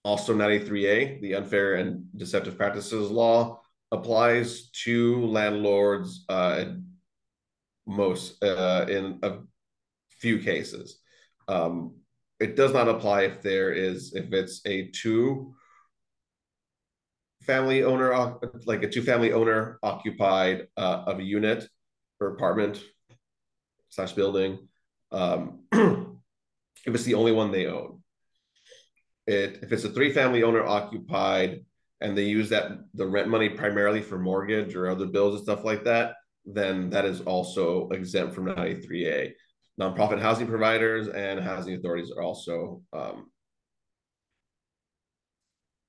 also, 93A, the unfair and deceptive practices law, applies to landlords uh, most uh, in a few cases. Um, it does not apply if there is if it's a two family owner like a two family owner occupied uh, of a unit or apartment slash building um, if it's the only one they own it if it's a three family owner occupied and they use that the rent money primarily for mortgage or other bills and stuff like that, then that is also exempt from 93A. Nonprofit housing providers and housing authorities are also um,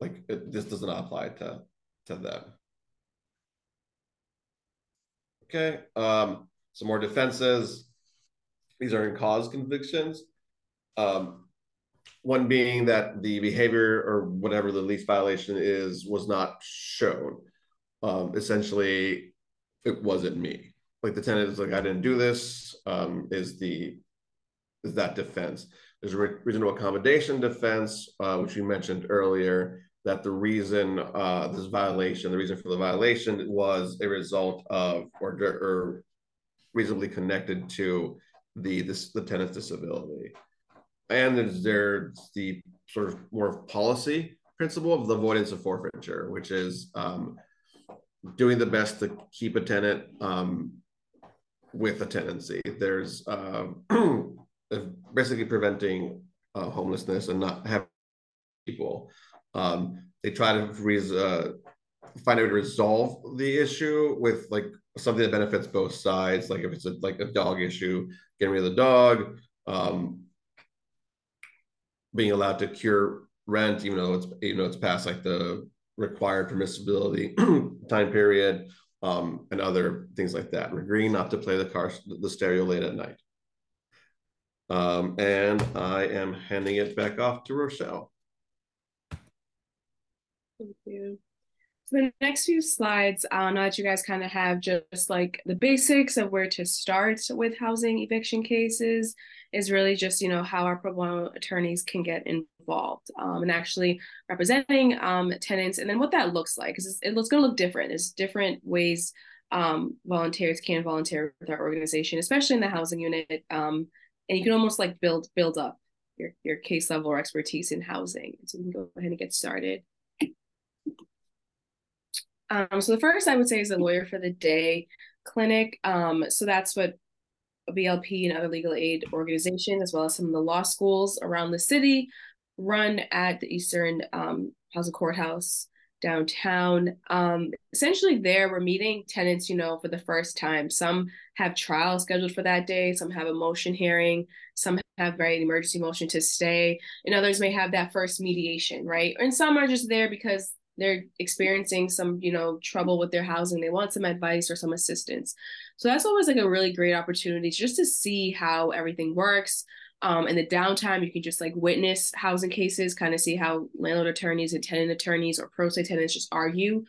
like it, this does not apply to to them. Okay, um, some more defenses. These are in cause convictions. Um, one being that the behavior or whatever the lease violation is was not shown. Um, essentially, it wasn't me. Like the tenant is like, I didn't do this. Um, is the is that defense? There's a reasonable accommodation defense, uh, which you mentioned earlier, that the reason uh, this violation, the reason for the violation was a result of or, or reasonably connected to the this the tenant's disability and there's there's the sort of more policy principle of the avoidance of forfeiture, which is um, doing the best to keep a tenant um, with a tenancy. There's uh, basically preventing uh, homelessness and not having people. Um, they try to res- uh, find a way to resolve the issue with like something that benefits both sides. Like if it's a, like a dog issue, getting rid of the dog. Um, being allowed to cure rent, even though it's you know it's past like the required permissibility time period, um, and other things like that. And agreeing not to play the car the stereo late at night. Um, and I am handing it back off to Rochelle. Thank you. So the next few slides, uh, know that you guys kind of have just like the basics of where to start with housing eviction cases, is really just you know how our pro bono attorneys can get involved um, and actually representing um, tenants and then what that looks like because it's, it's going to look different. There's different ways um, volunteers can volunteer with our organization especially in the housing unit um, and you can almost like build build up your, your case level or expertise in housing. So we can go ahead and get started. Um, so the first I would say is a lawyer for the day clinic. Um, so that's what VLP and other legal aid organizations, as well as some of the law schools around the city, run at the Eastern um, Plaza Courthouse downtown. Um, essentially, there we're meeting tenants, you know, for the first time. Some have trials scheduled for that day, some have a motion hearing, some have right emergency motion to stay, and others may have that first mediation, right? And some are just there because they're experiencing some you know trouble with their housing they want some advice or some assistance so that's always like a really great opportunity just to see how everything works um, in the downtime you can just like witness housing cases kind of see how landlord attorneys and tenant attorneys or pro se tenants just argue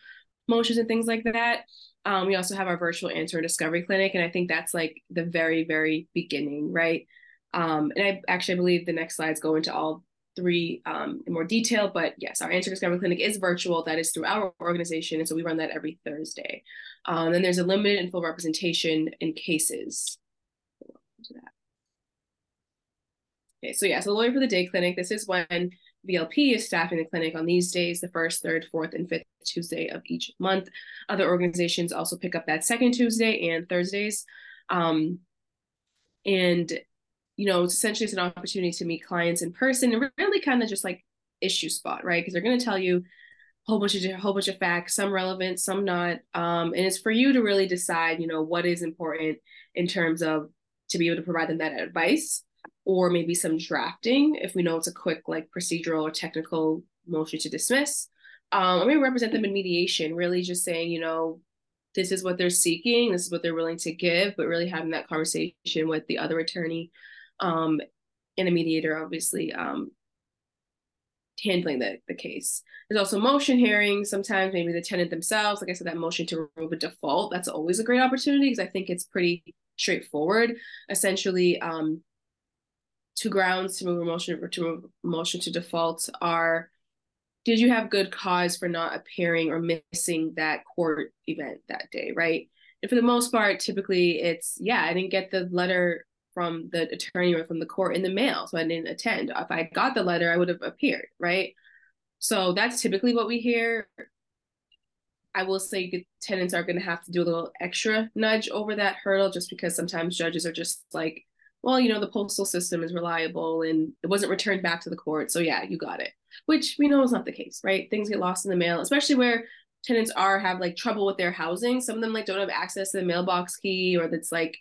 motions and things like that. Um, we also have our virtual answer and discovery clinic, and I think that's like the very, very beginning, right? Um, and I actually believe the next slides go into all three um, in more detail. But yes, our answer discovery clinic is virtual. That is through our organization, and so we run that every Thursday. Um, and there's a limited and full representation in cases. Okay, so yeah, so lawyer for the day clinic. This is when VLP is staffing the clinic on these days, the first, third, fourth, and fifth Tuesday of each month. Other organizations also pick up that second Tuesday and Thursdays. Um, and, you know, it's essentially it's an opportunity to meet clients in person and really kind of just like issue spot, right? Because they're going to tell you whole bunch of whole bunch of facts, some relevant, some not. Um, and it's for you to really decide, you know, what is important in terms of to be able to provide them that advice or maybe some drafting if we know it's a quick like procedural or technical motion to dismiss. Um, I'm represent them in mediation, really just saying, you know, this is what they're seeking, this is what they're willing to give, but really having that conversation with the other attorney um, and a mediator, obviously, um, handling the, the case. There's also motion hearings. Sometimes maybe the tenant themselves, like I said, that motion to remove a default, that's always a great opportunity because I think it's pretty straightforward. Essentially, um, two grounds to move a motion to move a motion to default are did you have good cause for not appearing or missing that court event that day, right? And for the most part, typically it's yeah, I didn't get the letter from the attorney or from the court in the mail, so I didn't attend. If I got the letter, I would have appeared, right? So that's typically what we hear. I will say tenants are going to have to do a little extra nudge over that hurdle just because sometimes judges are just like, well, you know, the postal system is reliable and it wasn't returned back to the court. So yeah, you got it, which we know is not the case, right? Things get lost in the mail, especially where tenants are have like trouble with their housing. Some of them like don't have access to the mailbox key or that's like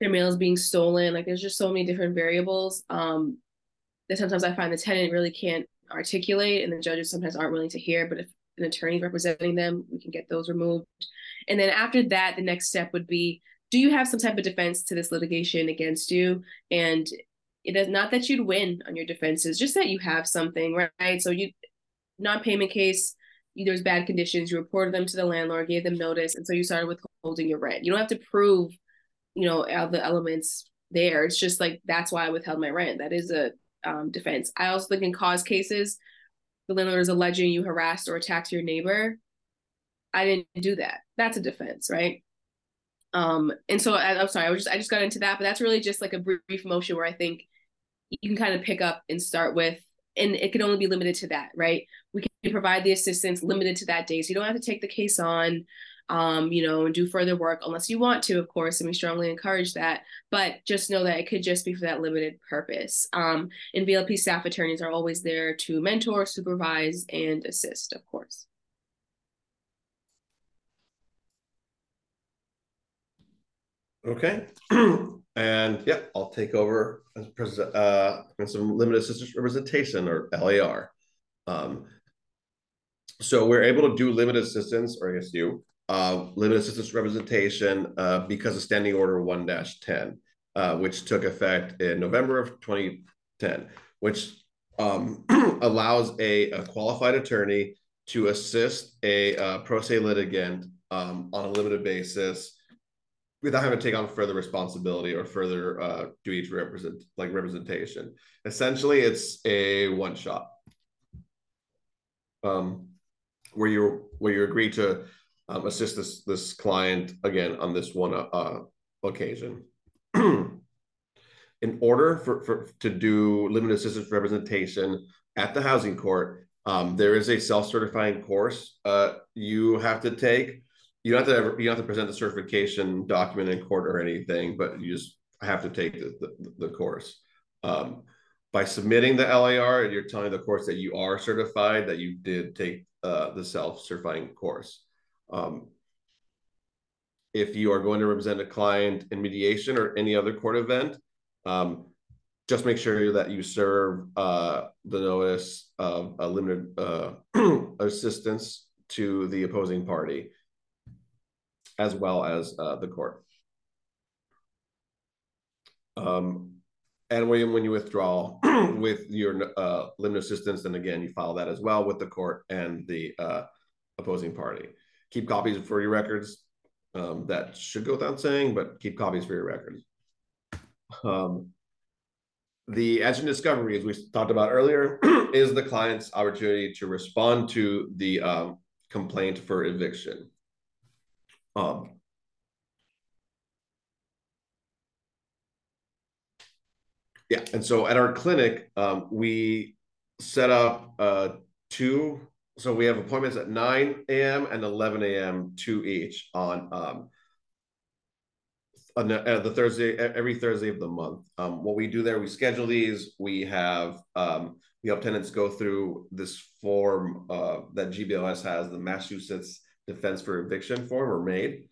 their mail is being stolen. Like there's just so many different variables um, that sometimes I find the tenant really can't articulate and the judges sometimes aren't willing to hear. But if an attorney representing them, we can get those removed. And then after that, the next step would be do you have some type of defense to this litigation against you? And it is not that you'd win on your defenses, just that you have something, right? So you non-payment case, there's bad conditions, you reported them to the landlord, gave them notice, and so you started withholding your rent. You don't have to prove, you know, all the elements there. It's just like that's why I withheld my rent. That is a um, defense. I also think in cause cases, the landlord is alleging you harassed or attacked your neighbor. I didn't do that. That's a defense, right? Um, and so I, am sorry, I was just I just got into that, but that's really just like a brief motion where I think you can kind of pick up and start with, and it can only be limited to that, right? We can provide the assistance limited to that day, so you don't have to take the case on, um, you know, and do further work unless you want to, of course, and we strongly encourage that. But just know that it could just be for that limited purpose. Um, and VLP staff attorneys are always there to mentor, supervise, and assist, of course. Okay. and yeah, I'll take over as uh, some limited assistance representation or LAR. Um, so we're able to do limited assistance, or you, uh, limited assistance representation uh, because of Standing Order 1 10, uh, which took effect in November of 2010, which um, allows a, a, qualified attorney to assist a uh, pro se litigant um, on a limited basis without having to take on further responsibility or further uh, duty to represent like representation. Essentially, it's a one shot um, where you where you agree to um, assist this this client again on this one uh, occasion. In order for, for to do limited assistance representation at the housing court, um, there is a self certifying course uh, you have to take you don't have to ever, you don't have to present the certification document in court or anything, but you just have to take the, the, the course. Um, by submitting the LAR, and you're telling the course that you are certified, that you did take uh, the self-certifying course. Um, if you are going to represent a client in mediation or any other court event, um, just make sure that you serve uh, the notice of a limited uh, assistance to the opposing party as well as uh, the court. Um, and when, when you withdraw with your uh, limited assistance, then again, you file that as well with the court and the uh, opposing party. Keep copies for your records. Um, that should go without saying, but keep copies for your records. Um, the answer discovery, as we talked about earlier, is the client's opportunity to respond to the um, complaint for eviction. Um, yeah, and so at our clinic, um, we set up uh, two. So we have appointments at 9 a.m. and 11 a.m. two each on um, on the, uh, the Thursday every Thursday of the month. Um, what we do there, we schedule these. We have um, we help tenants go through this form uh, that GBLS has, the Massachusetts Defense for Eviction form or MADE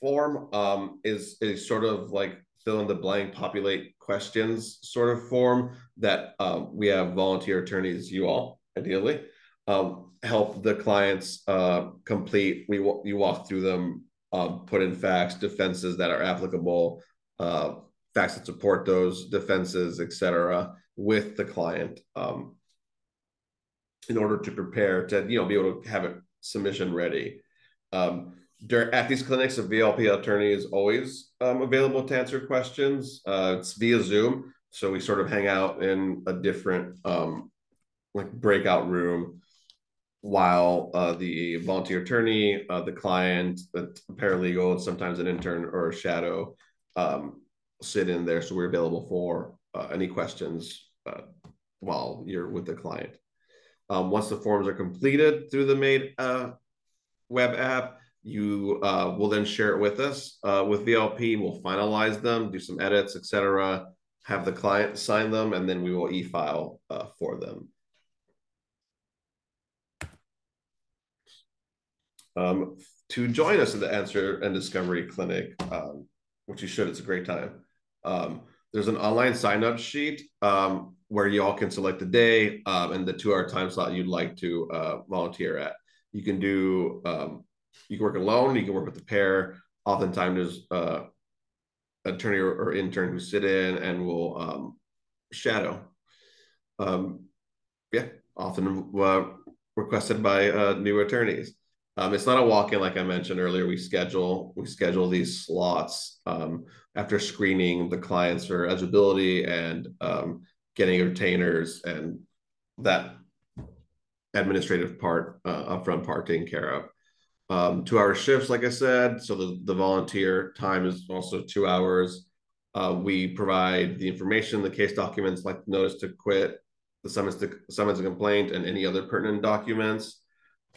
form. Um, is is sort of like fill in the blank, populate questions sort of form that um, we have volunteer attorneys, you all ideally, um, help the clients uh, complete. We you walk through them um, put in facts, defenses that are applicable, uh, facts that support those defenses, etc., with the client um, in order to prepare to you know be able to have a submission ready. Um, during, at these clinics, a VLP attorney is always um, available to answer questions. Uh, it's via Zoom, so we sort of hang out in a different um, like breakout room while uh, the volunteer attorney, uh, the client, the paralegal, sometimes an intern or a shadow um, sit in there. So we're available for uh, any questions uh, while you're with the client. Um, once the forms are completed through the MADE uh, web app, you uh, will then share it with us with VLP. We'll finalize them, do some edits, etc. Have the client sign them, and then we will e-file for them. Um, to join us at the Answer and Discovery Clinic, um, which you should. It's a great time. Um, there's an online sign up sheet um, where you all can select a day um, and the two hour time slot you'd like to uh, volunteer at. You can do, um, you can work alone, you can work with a pair. Oftentimes, there's uh, attorney or, or, intern who sit in and will shadow. yeah, often uh, requested by uh, new attorneys. Um, it's not a walk-in like I mentioned earlier. We schedule we schedule these slots um, after screening the clients for eligibility and um, getting retainers and that administrative part, uh, upfront part taken care of. Um, two hour shifts, like I said. So the, the volunteer time is also two hours. Uh, we provide the information, the case documents, like notice to quit, the summons to summons a complaint, and any other pertinent documents.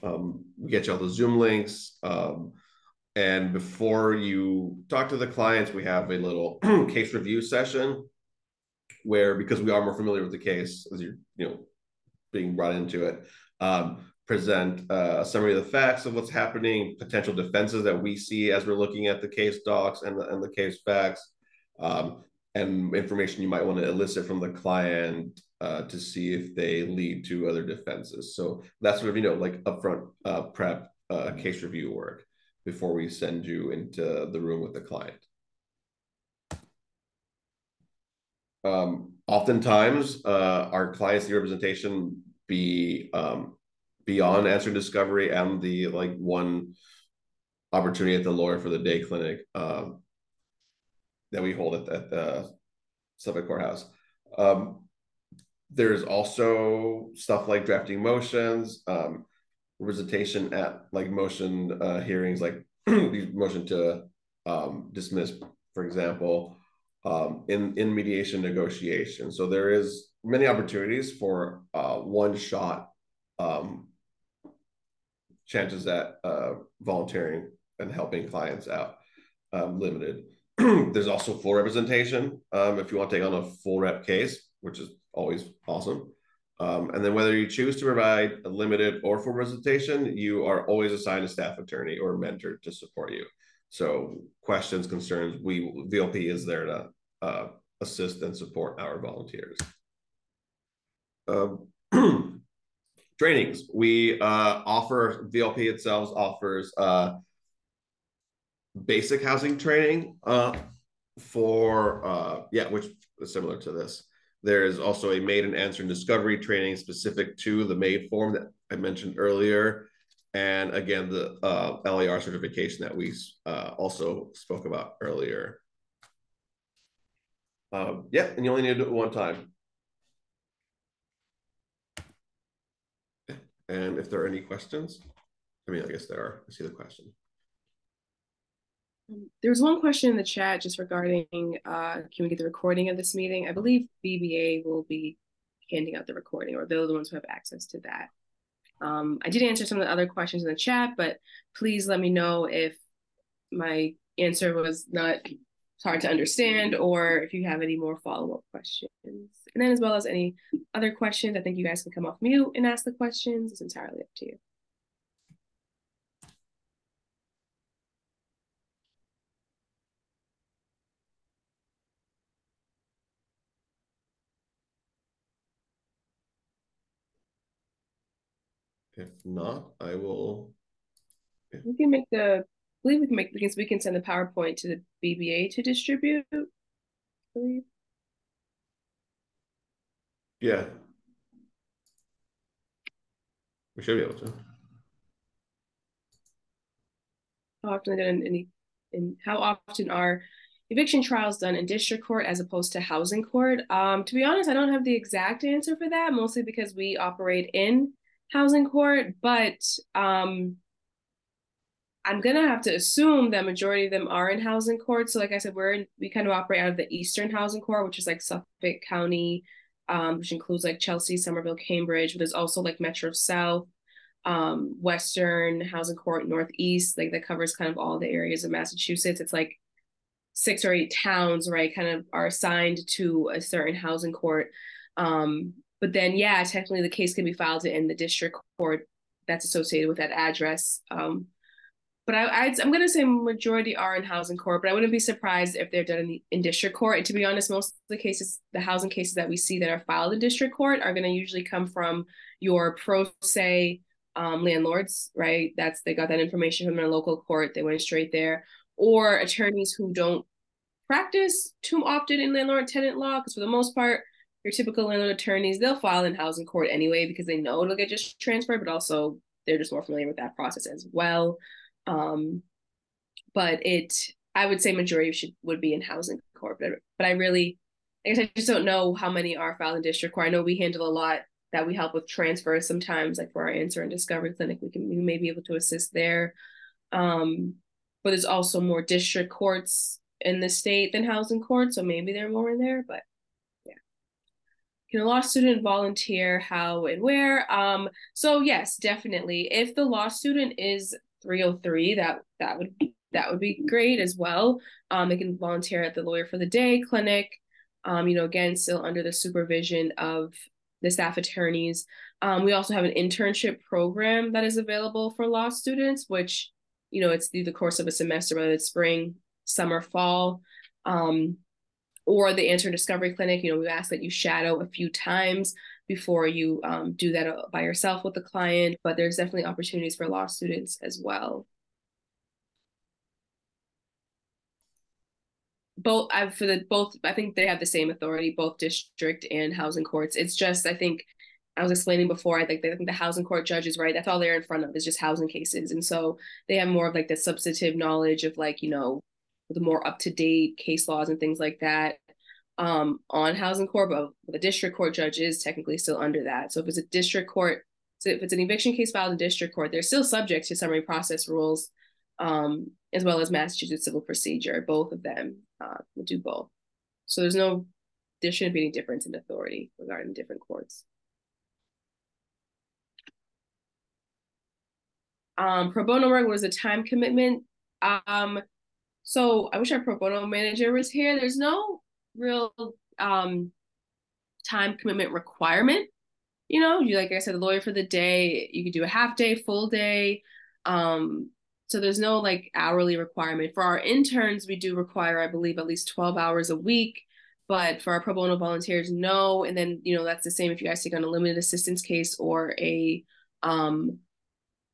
Um, we get you all the Zoom links. Um, and before you talk to the clients, we have a little case review session where, because we are more familiar with the case as you're, you know, being brought into it, um, present uh, a summary of the facts of what's happening, potential defenses that we see as we're looking at the case docs and the, and the case facts, um, and information you might want to elicit from the client uh, to see if they lead to other defenses. So that's sort of, you know, like upfront uh, prep uh, case review work before we send you into the room with the client. Um, oftentimes, uh, our clients need representation be um, beyond answer discovery and the like one opportunity at the lawyer for the day clinic um, that we hold at, at the Suffolk Courthouse. Um, there's also stuff like drafting motions, um, representation at like motion uh, hearings, like motion to um, dismiss, for example, um, in in mediation negotiation. So there is many opportunities for uh, one shot um, chances at uh, volunteering and helping clients out um, limited. There's also full representation um, if you want to take on a full rep case, which is always awesome. Um, and then whether you choose to provide a limited or full presentation, you are always assigned a staff attorney or mentor to support you. So questions, concerns, we VLP is there to uh, assist and support our volunteers. Um, trainings we uh, offer VLP itself offers uh, basic housing training uh, for uh, yeah, which is similar to this. There is also a MADE and answer and discovery training specific to the MADE form that I mentioned earlier. and again, the uh, LAR certification that we uh, also spoke about earlier. Um, yeah, and you only need to do it one time. And if there are any questions, I mean, I guess there are. I see the question. Um, there was one question in the chat just regarding uh, can we get the recording of this meeting? I believe BBA will be handing out the recording, or they're the ones who have access to that. Um, I did answer some of the other questions in the chat, but please let me know if my answer was not hard to understand or if you have any more follow-up questions. And then as well as any other questions, I think you guys can come off mute and ask the questions. It's entirely up to you. If not, I will. Yeah. We can make the. I believe we can make. because. We can send the PowerPoint to the BBA to distribute. I believe. Yeah. We should be able to. How often done in, in how often are eviction trials done in district court as opposed to housing court? Um, to be honest, I don't have the exact answer for that, mostly because we operate in housing court, but um, I'm gonna have to assume that majority of them are in housing court. So, like I said, we're in, we kind of operate out of the Eastern Housing Court, which is like Suffolk County, um, which includes like Chelsea, Somerville, Cambridge. But there's also like Metro South, um, Western Housing Court, Northeast. Like that covers kind of all the areas of Massachusetts. It's like six or eight towns, right? Kind of are assigned to a certain housing court. Um, but then, yeah, technically the case can be filed in the district court that's associated with that address. Um, but I, am going to say majority are in housing court, but I wouldn't be surprised if they're done in, the, in district court. And to be honest, most of the cases, the housing cases that we see that are filed in district court are going to usually come from your pro se um, landlords, right? That's they got that information from their local court, they went straight there, or attorneys who don't practice too often in landlord tenant law, because for the most part, your typical landlord attorneys, they'll file in housing court anyway because they know it'll get just transferred, but also they're just more familiar with that process as well. Um, but it, I would say majority should would be in housing court, but, but I really, I guess I just don't know how many are filed in district court. I know we handle a lot that we help with transfers sometimes, like for our answer and discovery clinic, we can we may be able to assist there. Um, but there's also more district courts in the state than housing courts, so maybe they're more in there, but can a law student volunteer how and where? Um so yes definitely. If the law student is 303 that that would that would be great as well. Um they can volunteer at the lawyer for the day clinic. Um you know again still under the supervision of the staff attorneys. Um we also have an internship program that is available for law students which you know it's through the course of a semester whether it's spring summer fall. Um or the answer discovery clinic you know we ask that you shadow a few times before you um, do that uh, by yourself with the client but there's definitely opportunities for law students as well. Both I've for the both I think they have the same authority both district and housing courts. It's just I think I was explaining before I think they, I think the housing court judges right. That's all they're in front of is just housing cases. And so they have more of like the substantive knowledge of like you know the more up to date case laws and things like that um, on housing court, but the district court judge is technically still under that. So if it's a district court, so if it's an eviction case filed in district court, they're still subject to summary process rules, um, as well as Massachusetts civil procedure. Both of them uh, do both. So there's no, there shouldn't be any difference in authority regarding different courts. Um, pro bono work was a time commitment. Um, so I wish our pro bono manager was here. There's no real um, time commitment requirement. You know, you like I said, the lawyer for the day. You could do a half day, full day. Um, so there's no like hourly requirement. For our interns, we do require, I believe, at least 12 hours a week. But for our pro bono volunteers, no. And then, you know, that's the same if you guys take on a limited assistance case or a um,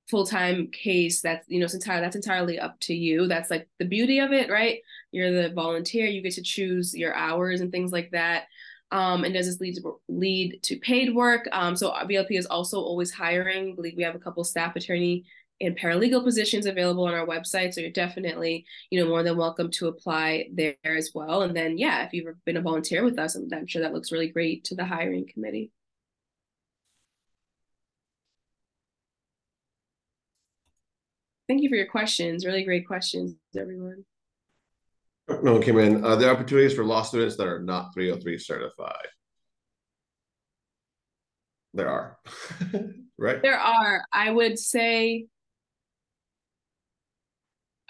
full-time case that's you know it's entirely that's entirely up to you that's like the beauty of it right you're the volunteer you get to choose your hours and things like that um, and does this lead to lead to paid work um, so VLP is also always hiring I believe we have a couple staff attorney and paralegal positions available on our website. So you're definitely, you know, more than welcome to apply there as well. And then, yeah, if you've been a volunteer with us, I'm sure that looks really great to the hiring committee. Thank you for your questions. Really great questions, everyone. No one came in. Are there opportunities for law students that are not 303 certified? There are, right? There are. I would say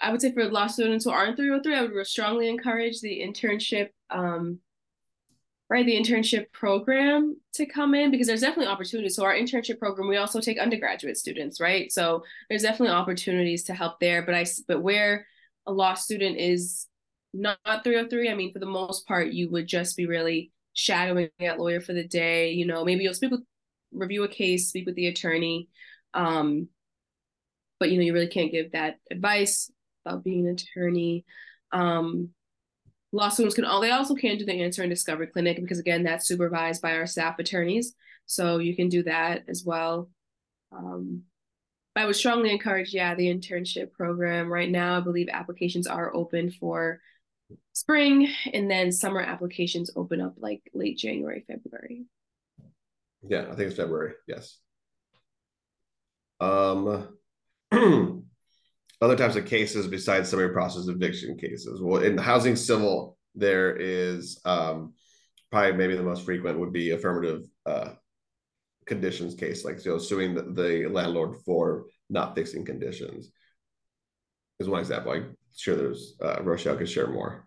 I would say for law students who aren't 303, I would strongly encourage the internship, um, right, the internship program to come in because there's definitely opportunities. So our internship program, we also take undergraduate students, right? So there's definitely opportunities to help there. But I, but where a law student is not 303, I mean, for the most part, you would just be really shadowing that lawyer for the day. You know, maybe you'll speak with, review a case, speak with the attorney. Um, but you know, you really can't give that advice about being an attorney. Um, law students can all they also can do the answer and discovery clinic because again that's supervised by our staff attorneys. So you can do that as well. Um, i would strongly encourage yeah the internship program. Right now i believe applications are open for spring and then summer applications open up like late january february. Yeah i think it's february. Yes. Um other types of cases besides summary process eviction cases. Well, in the housing civil, there is um, probably maybe the most frequent would be affirmative uh, conditions case, like so suing the, the, landlord for not fixing conditions is one example. I'm sure there's uh, Rochelle could share more.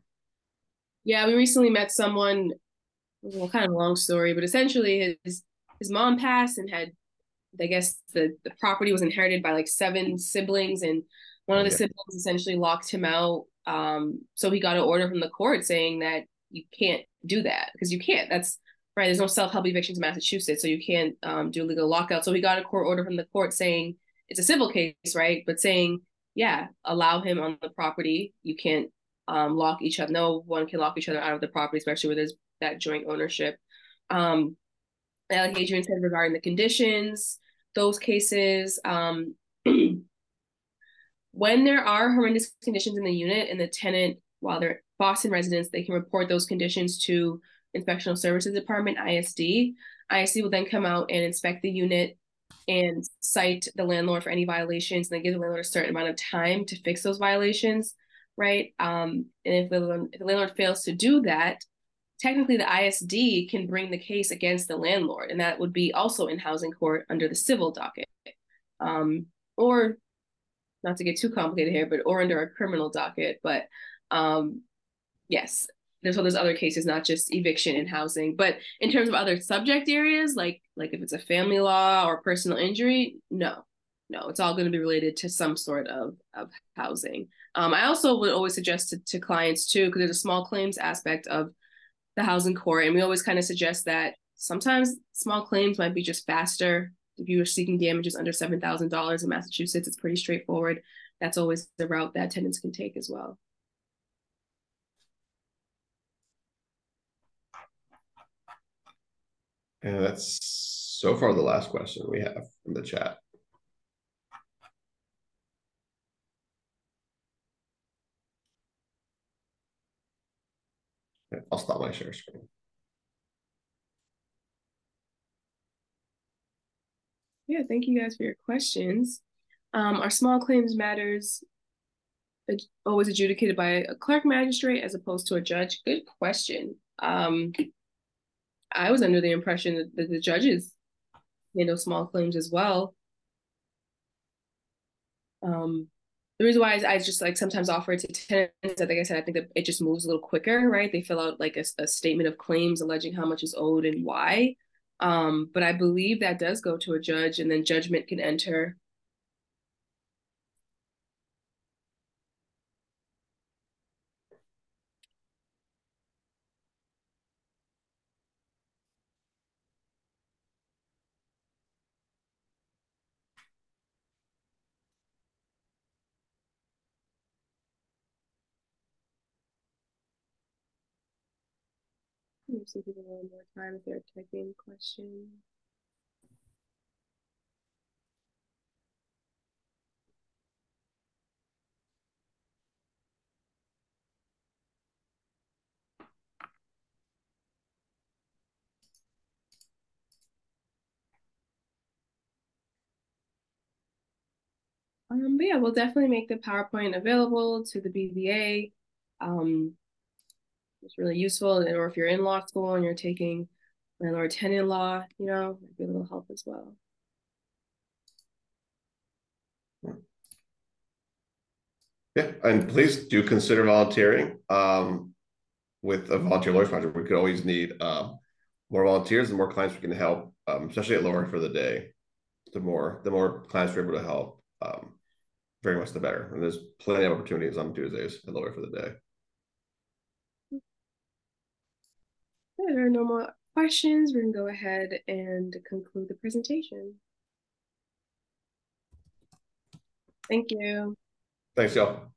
Yeah, we recently met someone. Well, kind of a long story, but essentially his his mom passed and had, I guess the the property was inherited by like seven siblings and one of the yeah. siblings essentially locked him out. Um, so he got an order from the court saying that you can't do that because you can't. That's right. There's no self help evictions in Massachusetts, so you can't um, do legal lockout. So he got a court order from the court saying it's a civil case, right? But saying, yeah, allow him on the property. You can't um, lock each other. No one can lock each other out of the property, especially where there's that joint ownership. Um, like Adrian said regarding the conditions, those cases. Um, when there are horrendous conditions in the unit and the tenant, while they're Boston residents, they can report those conditions to Inspectional Services Department, ISD. ISD will then come out and inspect the unit and cite the landlord for any violations and then give the landlord a certain amount of time to fix those violations, right? Um, and if the, if the landlord fails to do that, technically the ISD can bring the case against the landlord, and that would be also in housing court under the civil docket. Um, or not to get too complicated here, but or under a criminal docket. But um, yes, there's all those other cases, not just eviction and housing. But in terms of other subject areas, like like if it's a family law or personal injury, no, no, it's all going to be related to some sort of of housing. Um, I also would always suggest to, to clients too, because there's a small claims aspect of the housing court, and we always kind of suggest that sometimes small claims might be just faster if you are seeking damages under $7,000 in Massachusetts, it's pretty straightforward. That's always the route that tenants can take as well. And that's so far the last question we have in the chat. I'll stop my share screen. Yeah, thank you guys for your questions. Um, are small claims matters always adjudicated by a clerk magistrate as opposed to a judge? Good question. Um, I was under the impression that, the judges handle small claims as well. Um, the reason why is I just like sometimes offer it to tenants. Like I said, I think that it just moves a little quicker, right? They fill out like a, a statement of claims alleging how much is owed and why. Um, but I believe that does go to a judge and then judgment can enter. See people a little more time if they're typing questions. Um, but yeah, we'll definitely make the PowerPoint available to the BBA. Um, it's really useful, And or if you're in law school and you're taking landlord tenant law, you know, might be a little help as well. Yeah, and please do consider volunteering. Um, with a volunteer lawyers project, we could always need uh, more volunteers and more clients we can help, um, especially at lawyer for the day. The more the more clients we're able to help, um, very much the better. And there's plenty of opportunities on Tuesdays at lawyer for the day. There are no more questions, we can go ahead and conclude the presentation. Thank you. Thanks, y'all.